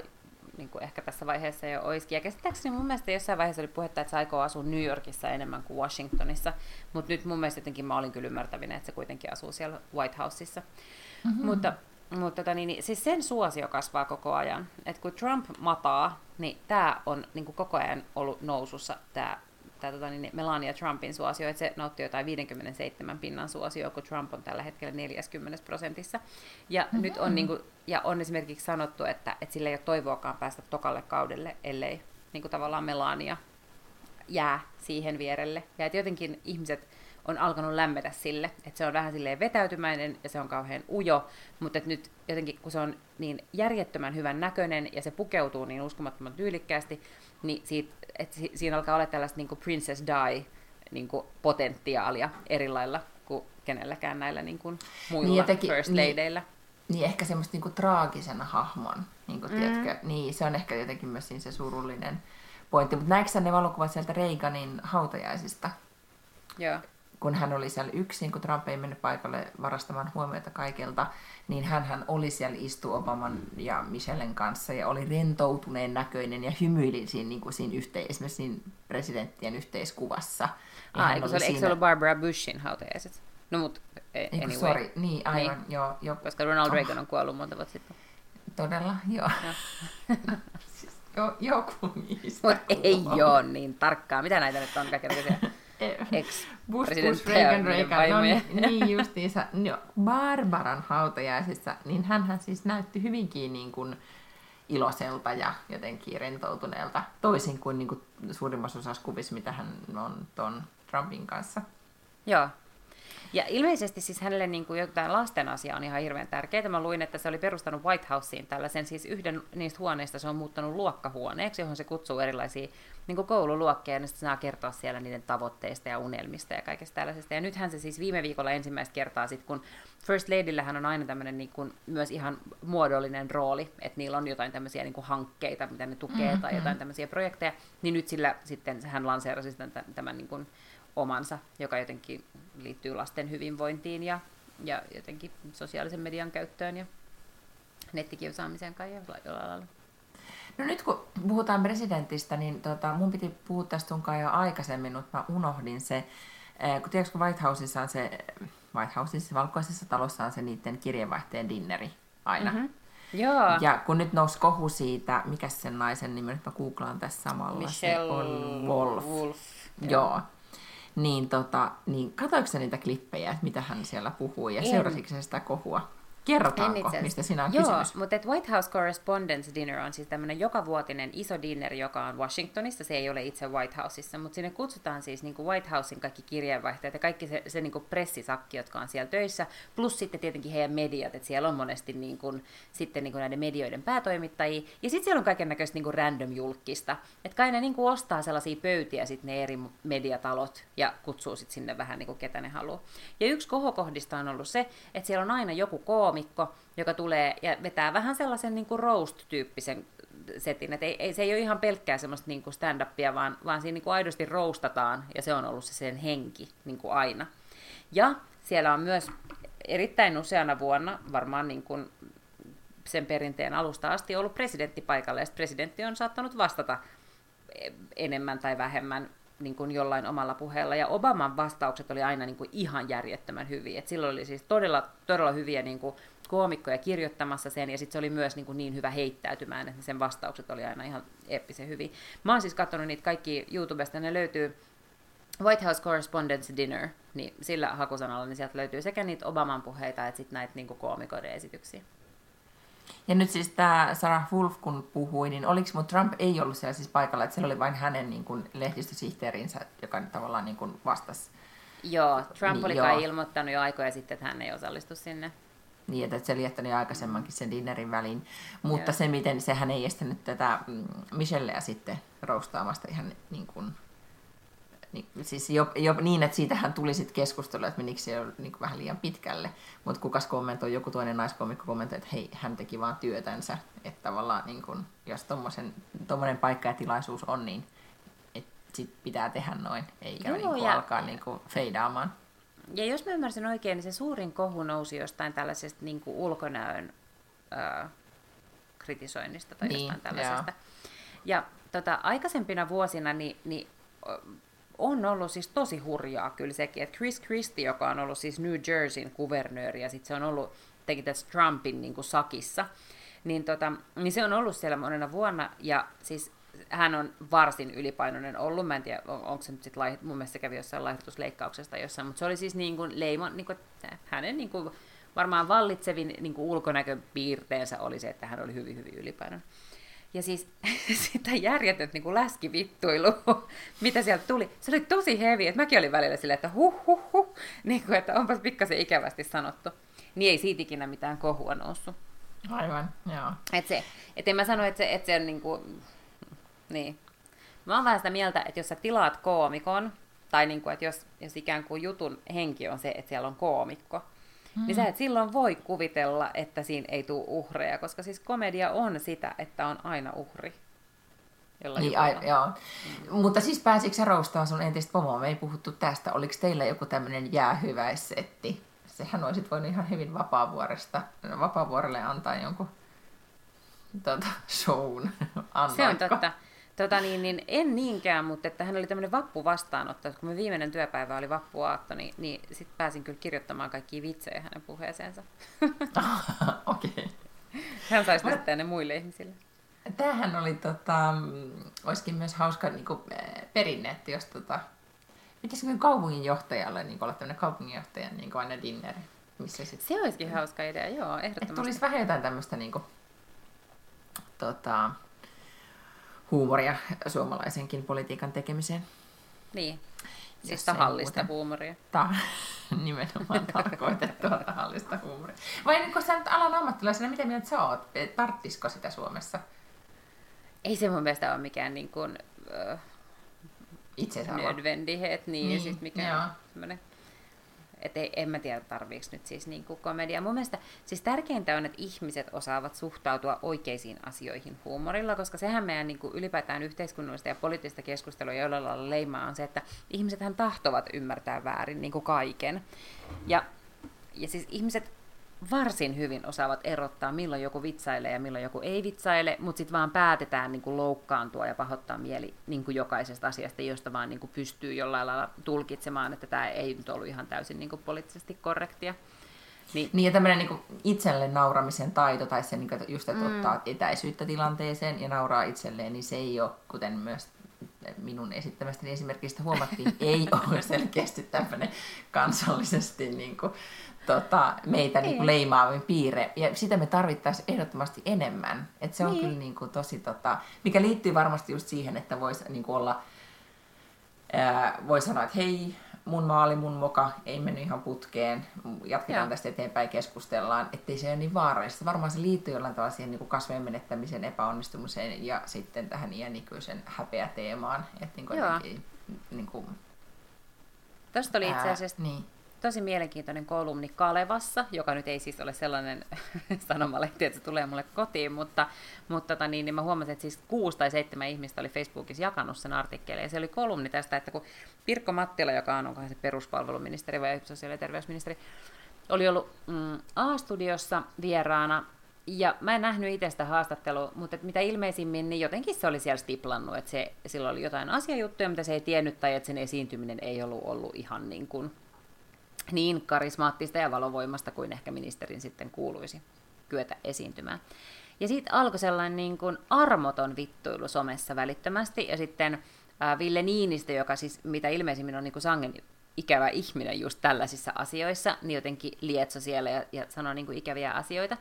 niin kuin ehkä tässä vaiheessa jo olisikin. Ja käsittääkseni mun mielestä jossain vaiheessa oli puhetta, että se aikoo asua New Yorkissa enemmän kuin Washingtonissa. Mutta nyt mun mielestä jotenkin mä olin kyllä ymmärtävinä, että se kuitenkin asuu siellä White Houseissa. Mm-hmm. Mutta, mutta tota, niin, niin, siis sen suosio kasvaa koko ajan. Et kun Trump mataa, niin tämä on niin kuin koko ajan ollut nousussa, tämä tämä tota, niin, Melania Trumpin suosio, että se nautti jotain 57 pinnan suosio, kun Trump on tällä hetkellä 40 prosentissa. Ja, mm-hmm. nyt on, niin kuin, ja on esimerkiksi sanottu, että, että sillä ei ole toivoakaan päästä tokalle kaudelle, ellei niin kuin tavallaan Melania jää siihen vierelle. Ja että jotenkin ihmiset on alkanut lämmetä sille, että se on vähän silleen vetäytymäinen ja se on kauhean ujo, mutta että nyt jotenkin kun se on niin järjettömän hyvän näköinen ja se pukeutuu niin uskomattoman tyylikkäästi, niin siitä, että si- siinä alkaa olla tällaista niin kuin Princess Di niin kuin potentiaalia eri lailla kuin kenelläkään näillä niin kuin muilla Niin, niin, jotenkin- first niin. ladyillä. Niin ehkä semmoista niinku traagisena hahmon, niinku, mm. tiedätkö? Niin, se on ehkä jotenkin myös siinä se surullinen pointti. Mutta näetkö ne valokuvat sieltä Reaganin hautajaisista? Joo. Kun hän oli siellä yksin, kun Trump ei mennyt paikalle varastamaan huomiota kaikilta, niin hän oli siellä istu Obaman ja Michellen kanssa ja oli rentoutuneen näköinen ja hymyili siinä, niin kuin siinä yhte, esimerkiksi siinä presidenttien yhteiskuvassa. Ja Ah, eikö se, oli, eikö se siinä- ollut Barbara Bushin hautajaiset? No mut, e- Eiku, anyway. sorry, niin aivan, niin. joo, jo, Koska Ronald Reagan on kuollut monta vuotta sitten. todella, joo. siis, jo joku niistä. Mutta ei ole niin tarkkaa. Mitä näitä nyt on kaikenlaisia Ei. Bush, Bush, Reagan, niiden Reagan, no, vaimoja? niin justiinsa. No, Barbaran hautajaisissa, niin hän siis näytti hyvinkin niin kuin iloiselta ja jotenkin rentoutuneelta, toisin kuin, niin kuin suurimmassa osassa kuvissa, mitä hän on ton Trumpin kanssa. Joo. Ja ilmeisesti siis hänelle niin kuin jotain lasten asia on ihan hirveän tärkeää. Mä luin, että se oli perustanut White Houseen tällaisen, siis yhden niistä huoneista se on muuttanut luokkahuoneeksi, johon se kutsuu erilaisia niin kuin koululuokkia, ja sitten saa kertoa siellä niiden tavoitteista ja unelmista ja kaikesta tällaisesta. Ja nythän se siis viime viikolla ensimmäistä kertaa, sit, kun First Ladyllähän on aina tämmöinen niin kuin, myös ihan muodollinen rooli, että niillä on jotain tämmöisiä niin kuin hankkeita, mitä ne tukee, mm-hmm. tai jotain tämmöisiä projekteja, niin nyt sillä sitten hän lanseerasi tämän, tämän niin kuin, omansa, joka jotenkin liittyy lasten hyvinvointiin ja, ja jotenkin sosiaalisen median käyttöön ja nettikiusaamiseen kai jollain lailla. No nyt kun puhutaan presidentistä, niin tota, mun piti puhua tästä sunkaan jo aikaisemmin, mutta mä unohdin se. Eh, Kun tiedätkö, kun White Houseissa on se, White Houseissa, valkoisessa talossa on se niiden kirjeenvaihteen dinneri aina. Mm-hmm. Joo, Ja kun nyt nousi kohu siitä, mikä sen naisen nimi, nyt mä googlaan tässä samalla, Michelle se on Wolf. Wolf. Joo. Niin, tota, niin katoiko niitä klippejä, että mitä hän siellä puhuu, ja En. seurasitko sä sitä kohua? Kerrotaanko, mistä sinä on Joo, kysymys? mutta et White House Correspondence Dinner on siis tämmöinen jokavuotinen iso dinner, joka on Washingtonissa. Se ei ole itse White Houseissa, mutta sinne kutsutaan siis niin kuin White Housein kaikki kirjeenvaihtajat ja kaikki se, se niin kuin pressisakki, jotka on siellä töissä, plus sitten tietenkin heidän mediat, että siellä on monesti niin kuin, sitten niin kuin näiden medioiden päätoimittajia. Ja sitten siellä on kaiken näköistä niin random julkista. Että kai ne niin kuin ostaa sellaisia pöytiä sitten ne eri mediatalot ja kutsuu sitten sinne vähän niin kuin ketä ne haluaa. Ja yksi kohokohdista on ollut se, että siellä on aina joku koomikko, joka tulee ja vetää vähän sellaisen niin kuin roast-tyyppisen setin. Et ei, ei, se ei ole ihan pelkkää semmoista niin kuin stand-upia, vaan, vaan siinä niin kuin aidosti roustataan, ja se on ollut se sen henki niin kuin aina. Ja siellä on myös erittäin useana vuonna, varmaan niin kuin sen perinteen alusta asti ollut presidentti paikalle, ja presidentti on saattanut vastata enemmän tai vähemmän niin kuin jollain omalla puheella, ja Obaman vastaukset oli aina niin kuin ihan järjettömän hyviä. Et silloin oli siis todella, todella hyviä niin kuin koomikkoja kirjoittamassa sen, ja sitten se oli myös niin, kuin niin hyvä heittäytymään, että sen vastaukset oli aina ihan eeppisen hyviä. Mä oon siis katsonut niitä kaikki YouTubesta, ne löytyy White House Correspondence Dinner, niin sillä hakusanalla, niin sieltä löytyy sekä niitä Obaman puheita, että sitten näitä niin kuin koomikoiden esityksiä. Ja nyt siis tämä Sarah Wolf, kun puhui, niin oliko, mutta Trump ei ollut siellä siis paikalla, että siellä oli vain hänen niin kuin, lehdistösihteerinsä, joka tavallaan niin kuin, vastasi. Joo, Trump niin, oli joo. kai ilmoittanut jo aikoja sitten, että hän ei osallistu sinne. Niin, että se oli jättänyt aikaisemmankin sen dinnerin väliin. Mutta joo. se, miten sehän ei estänyt tätä mm, Michelleä sitten roustaamasta ihan niin kuin niin, siis jo, jo, niin, että siitähän tuli sitten keskustelu, että menikö se niin vähän liian pitkälle. Mutta kukas kommentoi, joku toinen naiskomikko kommentoi, että hei, hän teki vaan työtänsä. Että tavallaan niin kun, jos tuommoinen paikka ja tilaisuus on, niin sit pitää tehdä noin, eikä Joo, niin ja... alkaa niin kuin feidaamaan. Ja jos mä ymmärsin oikein, niin se suurin kohu nousi jostain tällaisesta niin kuin ulkonäön ö, kritisoinnista tai niin, jostain tällaisesta. Joo. Ja tota, aikaisempina vuosina niin, niin on ollut siis tosi hurjaa kyllä sekin, että Chris Christie, joka on ollut siis New Jerseyn kuvernööri, ja sitten se on ollut, teki tässä Trumpin niin kuin sakissa, niin, tota, niin se on ollut siellä monena vuonna, ja siis hän on varsin ylipainoinen ollut, mä en tiedä, on, onko se nyt sitten, lai, mun mielestä se kävi jossain laihdutusleikkauksesta jossain, mutta se oli siis niin kuin leimon, niin kuin, hänen niin kuin, varmaan vallitsevin niin kuin ulkonäköpiirteensä oli se, että hän oli hyvin, hyvin ylipainoinen. Ja siis sitä järjetöntä niin läskivittuilu, mitä sieltä tuli, se oli tosi hevi, että mäkin olin välillä silleen, että huh huh huh, niin kuin, että onpas pikkasen ikävästi sanottu. Niin ei siitä ikinä mitään kohua noussut. Aivan, joo. Et se, et en mä sano, että se, että se on niin kuin, niin. Mä oon vähän sitä mieltä, että jos sä tilaat koomikon, tai niin kuin, että jos, jos ikään kuin jutun henki on se, että siellä on koomikko, mm. niin sä et silloin voi kuvitella, että siinä ei tule uhreja, koska siis komedia on sitä, että on aina uhri. Niin, ai, joo. Mm. Mutta siis pääsikö sä roustaa sun entistä pomoa? Me ei puhuttu tästä. Oliko teillä joku tämmöinen jäähyväissetti? Sehän olisit voinut ihan hyvin vapaavuoresta, vapaavuorelle antaa jonkun tota, shown. Annoitko? Se on totta. Tota, niin, niin, en niinkään, mutta että hän oli tämmöinen vappu vastaanotto. Kun me viimeinen työpäivä oli vappuaatto, niin, niin sitten pääsin kyllä kirjoittamaan kaikki vitsejä hänen puheeseensa. Okei. okay. Hän saisi Mä... ne muille ihmisille. Tämähän oli, tota, olisikin myös hauska niin kuin, perinne, että jos tota, pitäisikö kaupunginjohtajalle niin olla tämmöinen kaupunginjohtajan niin aina dinneri? Missä sit... Se olisikin hauska idea, joo, ehdottomasti. Että tulisi vähän jotain tämmöistä niin kuin, tota, huumoria suomalaisenkin politiikan tekemiseen. Niin, siis tahallista huumoria. Ta- nimenomaan tarkoitettua tahallista huumoria. Vai niin kun sä nyt alan ammattilaisena, miten mieltä sä oot? Tarttisiko sitä Suomessa? Ei se mun mielestä ole mikään niin kuin, äh, Itseisarvo. nödvändighet, niin, niin siis mikään semmoinen et ei, en mä tiedä, tarviiko nyt siis niin kuin komedia. Mun mielestä siis tärkeintä on, että ihmiset osaavat suhtautua oikeisiin asioihin huumorilla, koska sehän meidän niin kuin ylipäätään yhteiskunnallista ja poliittista keskustelua jollain lailla leimaa on se, että ihmisethän tahtovat ymmärtää väärin niin kuin kaiken. Ja, ja siis ihmiset varsin hyvin osaavat erottaa, milloin joku vitsailee ja milloin joku ei vitsaile, mutta sitten vaan päätetään niin kuin loukkaantua ja pahoittaa mieli niin kuin jokaisesta asiasta, josta vaan niin kuin pystyy jollain lailla tulkitsemaan, että tämä ei nyt ollut ihan täysin niin kuin poliittisesti korrektia. Niin, niin ja tämmöinen niin itselle nauramisen taito, tai se niin kuin just, että mm. ottaa etäisyyttä tilanteeseen ja nauraa itselleen, niin se ei ole, kuten myös minun esittämästäni esimerkiksi huomattiin, ei ole selkeästi tämmöinen kansallisesti niin kuin, tota, meitä niin kuin leimaavin piirre. Ja sitä me tarvittaisiin ehdottomasti enemmän. Et se on niin. kyllä niin kuin, tosi, tota, mikä liittyy varmasti just siihen, että voisi niin olla, ää, voi sanoa, että hei, mun maali, mun moka, ei mennyt ihan putkeen, jatketaan Joo. tästä eteenpäin, keskustellaan, ettei se ole niin vaarallista. Varmaan se liittyy jollain tavalla siihen niin kasvojen menettämisen epäonnistumiseen ja sitten tähän iänikyisen häpeäteemaan. Että niin kuin niin kuin, Tästä oli itse asiassa niin tosi mielenkiintoinen kolumni Kalevassa, joka nyt ei siis ole sellainen sanomalehti, että se tulee mulle kotiin, mutta, mutta tota niin, niin mä huomasin, että siis kuusi tai seitsemän ihmistä oli Facebookissa jakanut sen artikkelin, ja se oli kolumni tästä, että kun Pirkko Mattila, joka on onkohan se peruspalveluministeri vai sosiaali- ja terveysministeri, oli ollut mm, A-studiossa vieraana, ja mä en nähnyt itse sitä haastattelua, mutta mitä ilmeisimmin, niin jotenkin se oli siellä stiplannut, että se, sillä oli jotain asiajuttuja, mitä se ei tiennyt, tai että sen esiintyminen ei ollut ollut ihan niin kuin niin karismaattista ja valovoimasta kuin ehkä ministerin sitten kuuluisi kyetä esiintymään. Ja siitä alkoi sellainen niin kuin armoton vittuilu somessa välittömästi, ja sitten Ville Niinistö, joka siis mitä ilmeisimmin on niin kuin sangen ikävä ihminen just tällaisissa asioissa, niin jotenkin lietso siellä ja, ja sanoi niin kuin ikäviä asioita.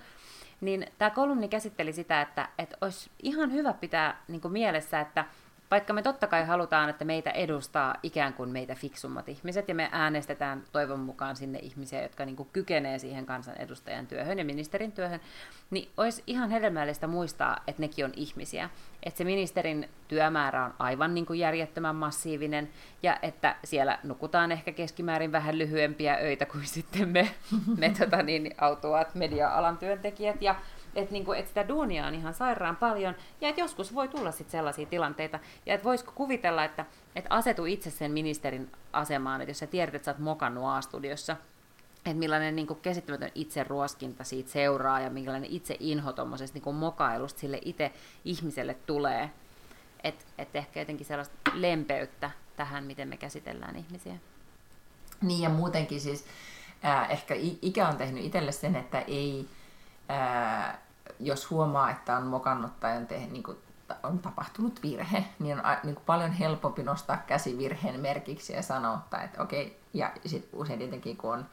Niin tämä kolumni käsitteli sitä, että, että olisi ihan hyvä pitää niin kuin mielessä, että vaikka me totta kai halutaan, että meitä edustaa ikään kuin meitä fiksummat ihmiset, ja me äänestetään toivon mukaan sinne ihmisiä, jotka niin kuin kykenee siihen kansanedustajan työhön ja ministerin työhön, niin olisi ihan hedelmällistä muistaa, että nekin on ihmisiä. Että se ministerin työmäärä on aivan niin kuin järjettömän massiivinen, ja että siellä nukutaan ehkä keskimäärin vähän lyhyempiä öitä kuin sitten me, me tota niin, autuaat media-alan työntekijät, ja että niinku, et sitä duunia on ihan sairaan paljon, ja että joskus voi tulla sitten sellaisia tilanteita, ja että voisiko kuvitella, että et asetu itse sen ministerin asemaan, että jos sä tiedät, että sä oot mokannut A-studiossa, että millainen niin kuin käsittämätön itse ruoskinta siitä seuraa ja millainen itse inho tuommoisesta niin mokailusta sille itse ihmiselle tulee. Että et ehkä jotenkin sellaista lempeyttä tähän, miten me käsitellään ihmisiä. Niin ja muutenkin siis äh, ehkä ikä on tehnyt itselle sen, että ei ää, jos huomaa, että on mokannut tai on, tehnyt, niin kuin, on tapahtunut virhe, niin on niin kuin paljon helpompi nostaa käsi virheen merkiksi ja sanoa, että okei, okay. ja sit usein tietenkin kun on,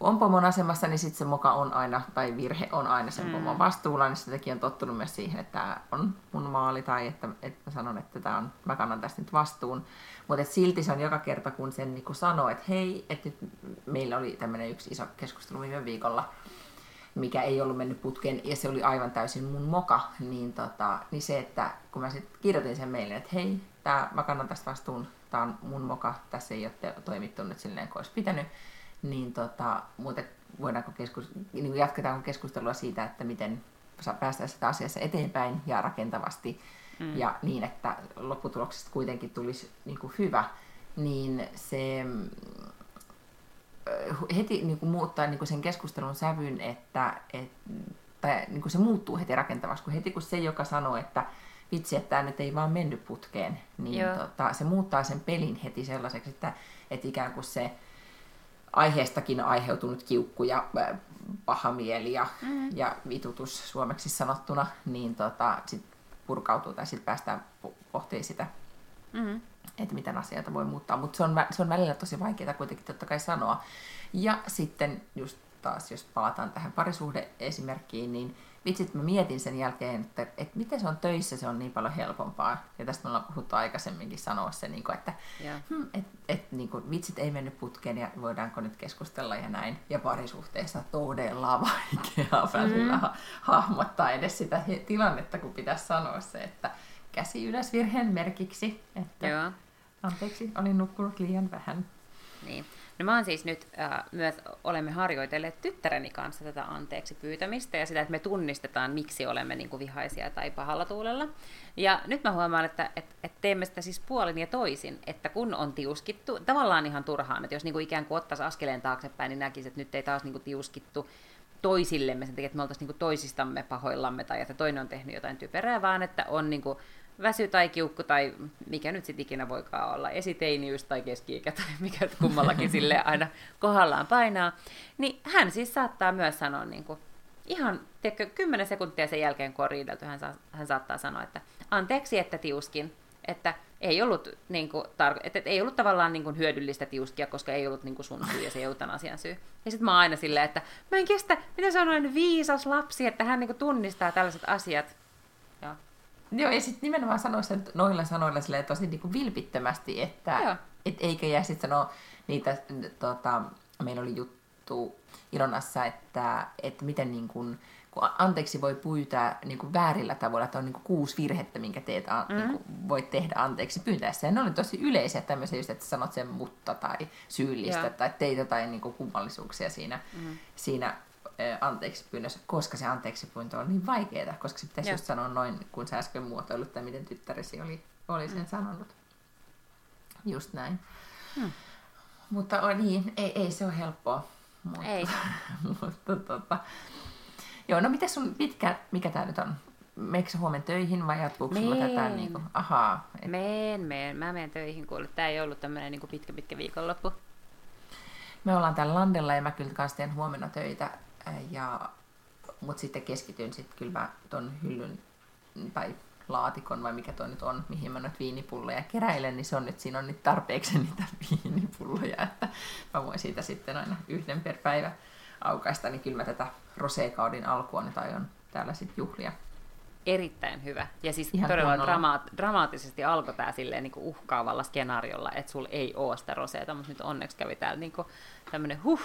on pomon asemassa, niin sitten se moka on aina, tai virhe on aina sen mm. pomon vastuulla, niin sitäkin on tottunut myös siihen, että tämä on mun maali, tai että, että mä sanon, että tämä on, mä kannan tästä nyt vastuun. Mutta silti se on joka kerta, kun sen niin sanoo, että hei, että nyt meillä oli tämmöinen yksi iso keskustelu viime viikolla, mikä ei ollut mennyt putkeen, ja se oli aivan täysin mun moka, niin, tota, niin se, että kun mä sitten kirjoitin sen meille, että hei, tää, mä kannan tästä vastuun, tämä on mun moka, tässä ei ole toimittu nyt silleen, kuin olisi pitänyt, niin tota, muuten voidaanko keskus, niin jatketaanko keskustelua siitä, että miten päästään sitä asiassa eteenpäin ja rakentavasti, mm. ja niin, että lopputuloksesta kuitenkin tulisi niin kuin hyvä, niin se heti niin kuin muuttaa niin kuin sen keskustelun sävyn, että, et, tai niin kuin se muuttuu heti rakentavaksi, kun heti kun se, joka sanoo, että vitsi, että tämä nyt ei vaan mennyt putkeen, niin tota, se muuttaa sen pelin heti sellaiseksi, että, että ikään kuin se aiheestakin aiheutunut kiukku ja paha mieli ja, mm. ja vitutus suomeksi sanottuna, niin tota, sit purkautuu tai sitten päästään pohtimaan sitä. Mm että miten asioita voi muuttaa, mutta se on, se on välillä tosi vaikeaa kuitenkin totta kai sanoa. Ja sitten just taas, jos palataan tähän parisuhde-esimerkkiin, niin vitsit mä mietin sen jälkeen, että, että miten se on töissä, se on niin paljon helpompaa. Ja tästä me ollaan puhuttu aikaisemminkin sanoa se, niin kuin, että yeah. hmm, et, et, niin kuin, vitsit ei mennyt putkeen ja voidaanko nyt keskustella ja näin. Ja parisuhteessa todella vaikeaa välillä mm. hahmottaa edes sitä tilannetta, kun pitäisi sanoa se, että käsi ylös virheen merkiksi. Että Joo. Anteeksi, olin nukkunut liian vähän. Niin. No mä oon siis nyt äh, myös, olemme harjoitelleet tyttäreni kanssa tätä anteeksi pyytämistä ja sitä, että me tunnistetaan, miksi olemme niin kuin vihaisia tai pahalla tuulella. Ja nyt mä huomaan, että et, et teemme sitä siis puolin ja toisin, että kun on tiuskittu, tavallaan ihan turhaan, että jos niin kuin ikään kuin ottaisi askeleen taaksepäin, niin näkisi, että nyt ei taas niin kuin tiuskittu toisillemme sen takia, että me oltaisiin niin kuin toisistamme pahoillamme tai että toinen on tehnyt jotain typerää, vaan että on niin kuin väsy tai kiukku tai mikä nyt sitten ikinä voikaan olla, esiteiniys tai keski-ikä tai mikä kummallakin sille aina kohdallaan painaa, niin hän siis saattaa myös sanoa niin kuin, ihan tiedätkö, 10 sekuntia sen jälkeen, kun on riidelty, hän, saa, hän saattaa sanoa, että anteeksi, että tiuskin, että ei ollut, niin kuin, tar- et, et, ei ollut tavallaan niin kuin, hyödyllistä tiuskia, koska ei ollut niin kuin sun syy ja se eutanasian syy. Ja sitten mä oon aina silleen, että mä en kestä, mitä se on noin viisas lapsi, että hän niin kuin, tunnistaa tällaiset asiat. Joo, ja sitten nimenomaan sanoi sen noilla sanoilla silleen, tosi niin kuin vilpittömästi, että et eikä jää sitten sanoa niitä, tota, meillä oli juttu Ilonassa, että, että miten niin kuin, kun anteeksi voi pyytää niin kuin väärillä tavoilla, että on niin kuin kuusi virhettä, minkä teet, mm. niin kuin voit tehdä anteeksi pyytäessä. Ja ne oli tosi yleisiä tämmöisiä, just, että sanot sen mutta tai syyllistä ja. tai teit jotain niin kuin kummallisuuksia siinä, mm. siinä anteeksi pyynnössä, koska se anteeksi pyyntö on niin vaikeaa, koska se pitäisi ja. just sanoa noin, kun sä äsken muotoilut, tai miten tyttäresi oli, oli sen mm. sanonut. Just näin. Hmm. Mutta on niin, ei, ei se ole helppoa. Mutta, ei. mutta tota, Joo, no miten sun pitkä, mikä tää nyt on? Meikö huomenna töihin vai jatkuuko sulla tätä niin kuin, ahaa? Et... Meen, meen. Mä menen töihin, kuule. Tää ei ollut tämmönen niin pitkä, pitkä viikonloppu. Me ollaan täällä landella ja mä kyllä kanssa teen huomenna töitä. Ja, mut sitten keskityn sitten kyllä mä ton hyllyn tai laatikon vai mikä toi nyt on, mihin mä nyt viinipulloja keräilen, niin se on nyt, siinä on nyt tarpeeksi niitä viinipulloja, että mä voin siitä sitten aina yhden per päivä aukaista, niin kyllä mä tätä roseekaudin alkua nyt aion täällä sitten juhlia. Erittäin hyvä. Ja siis Ihan todella dramaat- dramaattisesti alkoi tämä silleen niin uhkaavalla skenaariolla, että sulla ei ole sitä roseeta, mutta nyt onneksi kävi täällä niin tämmöinen huh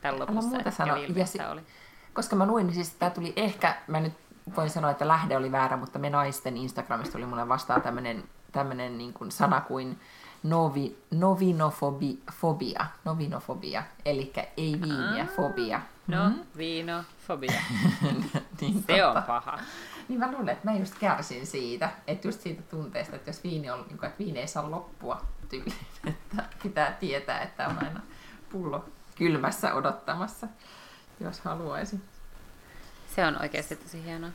tällä lopussa. muuta sanoa. Ja si- oli. Koska mä luin, niin siis tämä tuli ehkä, mä nyt voin sanoa, että lähde oli väärä, mutta me naisten Instagramista tuli mulle vastaan tämmöinen tämmönen niin kuin sana kuin novi, novinofobia, novinofobia, eli ei viiniä, fobia. No, mm. viinofobia. niin, Se totta. on paha. Niin mä luulen, että mä just kärsin siitä, että just siitä tunteesta, että jos viini, on, niin että viini ei saa loppua tyyliin, että pitää tietää, että on aina pullo kylmässä odottamassa, jos haluaisi. Se on oikeasti tosi hienoa.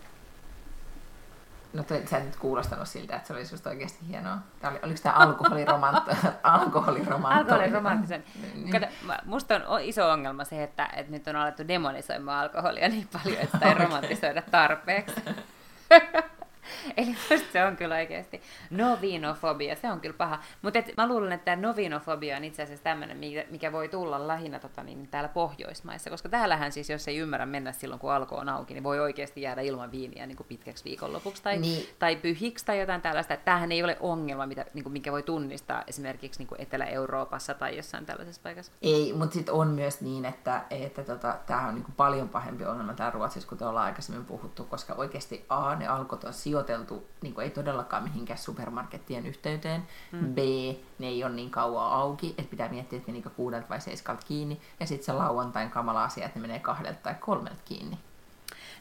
No te, sä et nyt kuulostanut siltä, että se olisi just oikeasti hienoa. Tämä oli, oliko tämä alkoholiromant, alkoholiromantisen? niin. Kato, musta on iso ongelma se, että, että nyt on alettu demonisoimaan alkoholia niin paljon, että ei okay. romantisoida tarpeeksi. Eli musta se on kyllä oikeasti novinofobia, se on kyllä paha. Mutta mä luulen, että tämä novinofobia on itse asiassa tämmöinen, mikä voi tulla lähinnä tota, niin, täällä Pohjoismaissa. Koska täällähän siis, jos ei ymmärrä mennä silloin, kun alko on auki, niin voi oikeasti jäädä ilman viiniä niin kuin pitkäksi viikonlopuksi tai, niin. tai pyhiksi tai jotain tällaista. Tämähän ei ole ongelma, mitä, niin kuin, mikä voi tunnistaa esimerkiksi niin kuin Etelä-Euroopassa tai jossain tällaisessa paikassa. Ei, mutta sitten on myös niin, että, että tota, tämä on niin kuin paljon pahempi ongelma täällä Ruotsissa, kuten ollaan aikaisemmin puhuttu, koska oikeasti A, ne alkot on sijoiteltu, niin kuin ei todellakaan mihinkään supermarkettien yhteyteen. Mm. B, ne ei ole niin kauan auki, että pitää miettiä, että menikö kuudelta vai seiskalta kiinni. Ja sitten se lauantain kamala asia, että ne menee kahdelta tai kolmelta kiinni.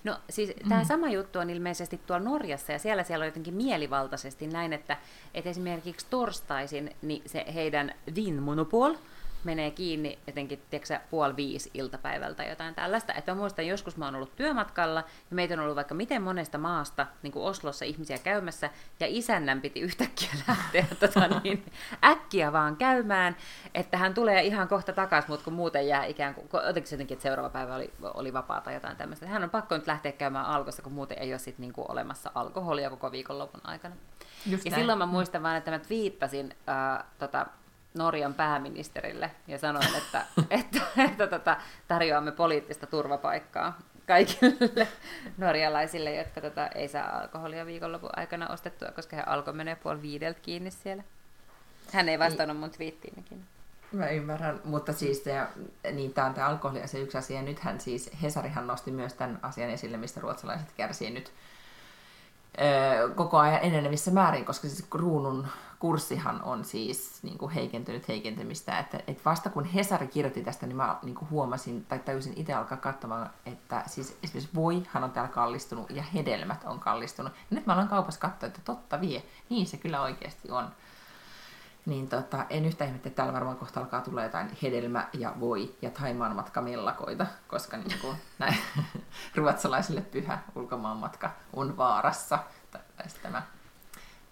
No siis tämä mm. sama juttu on ilmeisesti tuolla Norjassa ja siellä siellä on jotenkin mielivaltaisesti näin, että, että esimerkiksi torstaisin niin se heidän Vinmonopol, menee kiinni jotenkin, tiedätkö, puoli viisi iltapäivältä jotain tällaista. Että mä muistan, joskus mä oon ollut työmatkalla ja meitä on ollut vaikka miten monesta maasta niin kuin Oslossa ihmisiä käymässä ja isännän piti yhtäkkiä lähteä tota, niin, äkkiä vaan käymään, että hän tulee ihan kohta takaisin, mutta kun muuten jää ikään kuin, jotenkin se jotenkin, että seuraava päivä oli, oli vapaa tai jotain tämmöistä. Hän on pakko nyt lähteä käymään alkossa, kun muuten ei ole sit, niin kuin, olemassa alkoholia koko viikonlopun aikana. Just ja näin. silloin mä muistan vaan, että mä twiittasin äh, tota, Norjan pääministerille ja sanoin, että, että, että tota, tarjoamme poliittista turvapaikkaa kaikille norjalaisille, jotka tota, ei saa alkoholia viikonlopun aikana ostettua, koska he alkoi menee puoli viideltä kiinni siellä. Hän ei vastannut mun twiittiinikin. Mä ymmärrän, mutta siis te, niin tämä on tämä alkoholi ja se yksi asia. Nythän siis Hesarihan nosti myös tämän asian esille, mistä ruotsalaiset kärsii nyt koko ajan enenevissä määrin, koska siis kruunun kurssihan on siis niin kuin heikentynyt heikentymistä. Että, että vasta kun Hesari kirjoitti tästä, niin mä niin kuin huomasin tai täysin itse alkaa katsomaan, että siis esimerkiksi voihan on täällä kallistunut ja hedelmät on kallistunut. Ja nyt mä alan kaupassa katsoa, että totta vie, niin se kyllä oikeasti on. Niin tota, en yhtä ihmettä, että täällä varmaan kohta alkaa tulla jotain hedelmä ja voi ja Taimaan matka mellakoita, koska niin kuin, näin, ruotsalaisille pyhä ulkomaan matka on vaarassa. Tämä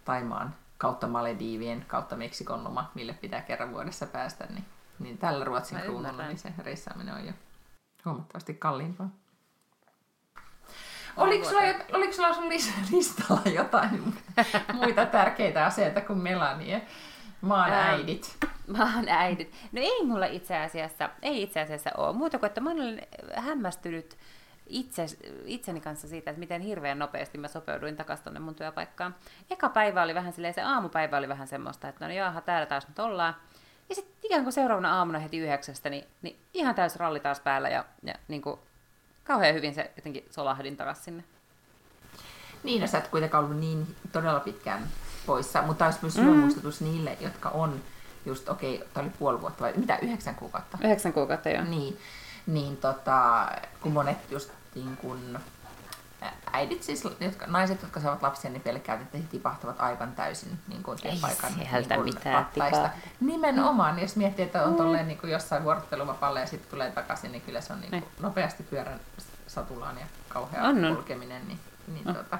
Taimaan kautta Malediivien kautta Meksikon loma, mille pitää kerran vuodessa päästä, niin, niin tällä Ruotsin kruunulla niin se reissaaminen on jo huomattavasti kalliimpaa. Oliko sulla, oliko sulla sun lis- listalla jotain muita tärkeitä asioita kuin Melanie? Maan äidit. Maan äidit. No ei mulla itse asiassa, ei itse asiassa ole. Muuta kuin, että mä olen hämmästynyt itse, itseni kanssa siitä, että miten hirveän nopeasti mä sopeuduin takaisin tonne mun työpaikkaan. Eka päivä oli vähän silleen, se aamupäivä oli vähän semmoista, että no niin, jaha, täällä taas nyt ollaan. Ja sitten ikään kuin seuraavana aamuna heti yhdeksästä, niin, niin ihan täys ralli taas päällä ja, ja niin kuin, kauhean hyvin se jotenkin solahdin takaisin sinne. Niin, no sä et kuitenkaan ollut niin todella pitkään poissa, mutta olisi myös mm. muistutus niille, jotka on just, okei, okay, tämä oli puoli vuotta vai mitä, yhdeksän kuukautta? Yhdeksän kuukautta jo. Niin, niin tota, kun monet just niin kun, äidit siis, jotka, naiset, jotka saavat lapsia, niin pelkäävät, että he tipahtavat aivan täysin niin kuin Ei työpaikan sieltä niin mitään. Nimenomaan, jos miettii, että on tolleen niin kuin jossain vuorotteluvapaalla ja sitten tulee takaisin, niin kyllä se on niin kuin Niin. nopeasti pyörän satulaan ja kauhea On, on. kulkeminen. Niin, niin, On. tota,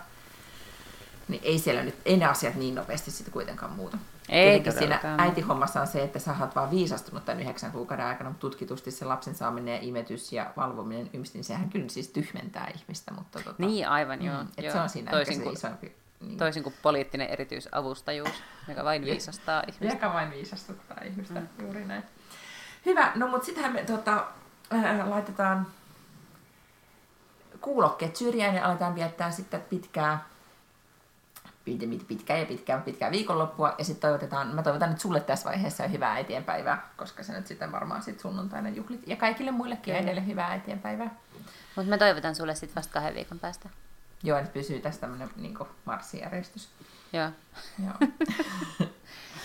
niin ei siellä nyt, ei ne asiat niin nopeasti sitten kuitenkaan muuta. Ei Tietenkin siinä äitihommassa on se, että sä oot vaan viisastunut tämän yhdeksän kuukauden aikana, mutta tutkitusti se lapsen saaminen ja imetys ja valvominen ympäri, niin sehän kyllä siis tyhmentää ihmistä. Mutta tota, Niin, aivan mm, joo. et joo. se on siinä toisin kuin, isoimpi. Niin, toisin kuin poliittinen erityisavustajuus, joka vain viisastaa ihmistä. Joka vain viisastuttaa ihmistä, mm. juuri näin. Hyvä, no mutta sittenhän me tota, äh, laitetaan kuulokkeet syrjään ja aletaan viettää sitten pitkää pitkää ja pitkää, pitkää viikonloppua. Ja sitten toivotetaan, mä toivotan nyt sulle tässä vaiheessa hyvää äitienpäivää, koska se nyt sitten varmaan sitten sunnuntaina juhlit. Ja kaikille muillekin äideille hyvää äitienpäivää. Mutta mä toivotan sulle sitten vasta kahden viikon päästä. Joo, nyt pysyy tässä tämmöinen niin marssijärjestys. Joo. Joo.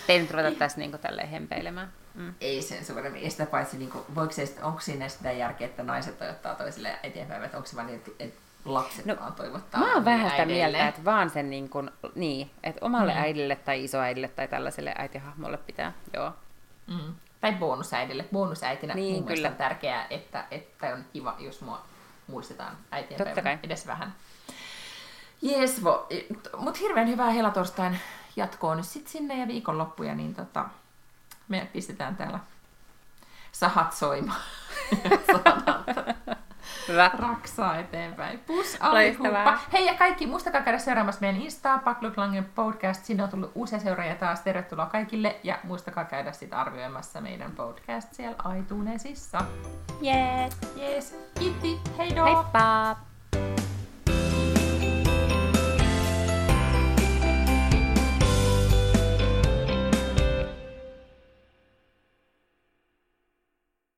Ei nyt ruveta tässä niinku tälleen hempeilemään. Mm. ei sen suuremmin. Ja sitä paitsi, niin kuin, voiko se, onko siinä sitä järkeä, että naiset toivottaa toisille eteenpäin, että onko se vaan niin, että, että lapset No, vaan toivottaa Mä oon vähän sitä mieltä, että vaan sen niin kuin, niin, että omalle Mm. äidille tai isoäidille tai tällaiselle äitihahmolle pitää, joo. Mm. Tai bonusäidille. Bonusäitinä Niin, mun kyllä. on tärkeää, että, että on kiva, jos mua muistetaan äitienpäivänä Totta kai. edes vähän. Jees, vo. Mut hirveän hyvää helatorstain jatkoa nyt sit sinne ja viikonloppuja, niin tota, me pistetään täällä sahat soimaan. Hyvä. raksaa eteenpäin. Pus Loistavaa. alihuppa. Hei ja kaikki, muistakaa käydä seuraamassa meidän Instaa, Pakluklangen podcast. Sinne on tullut uusia seuraajia taas. Tervetuloa kaikille. Ja muistakaa käydä sitten arvioimassa meidän podcast siellä iTunesissa. Jees. Jees, kiitti, heidoo! Heippa!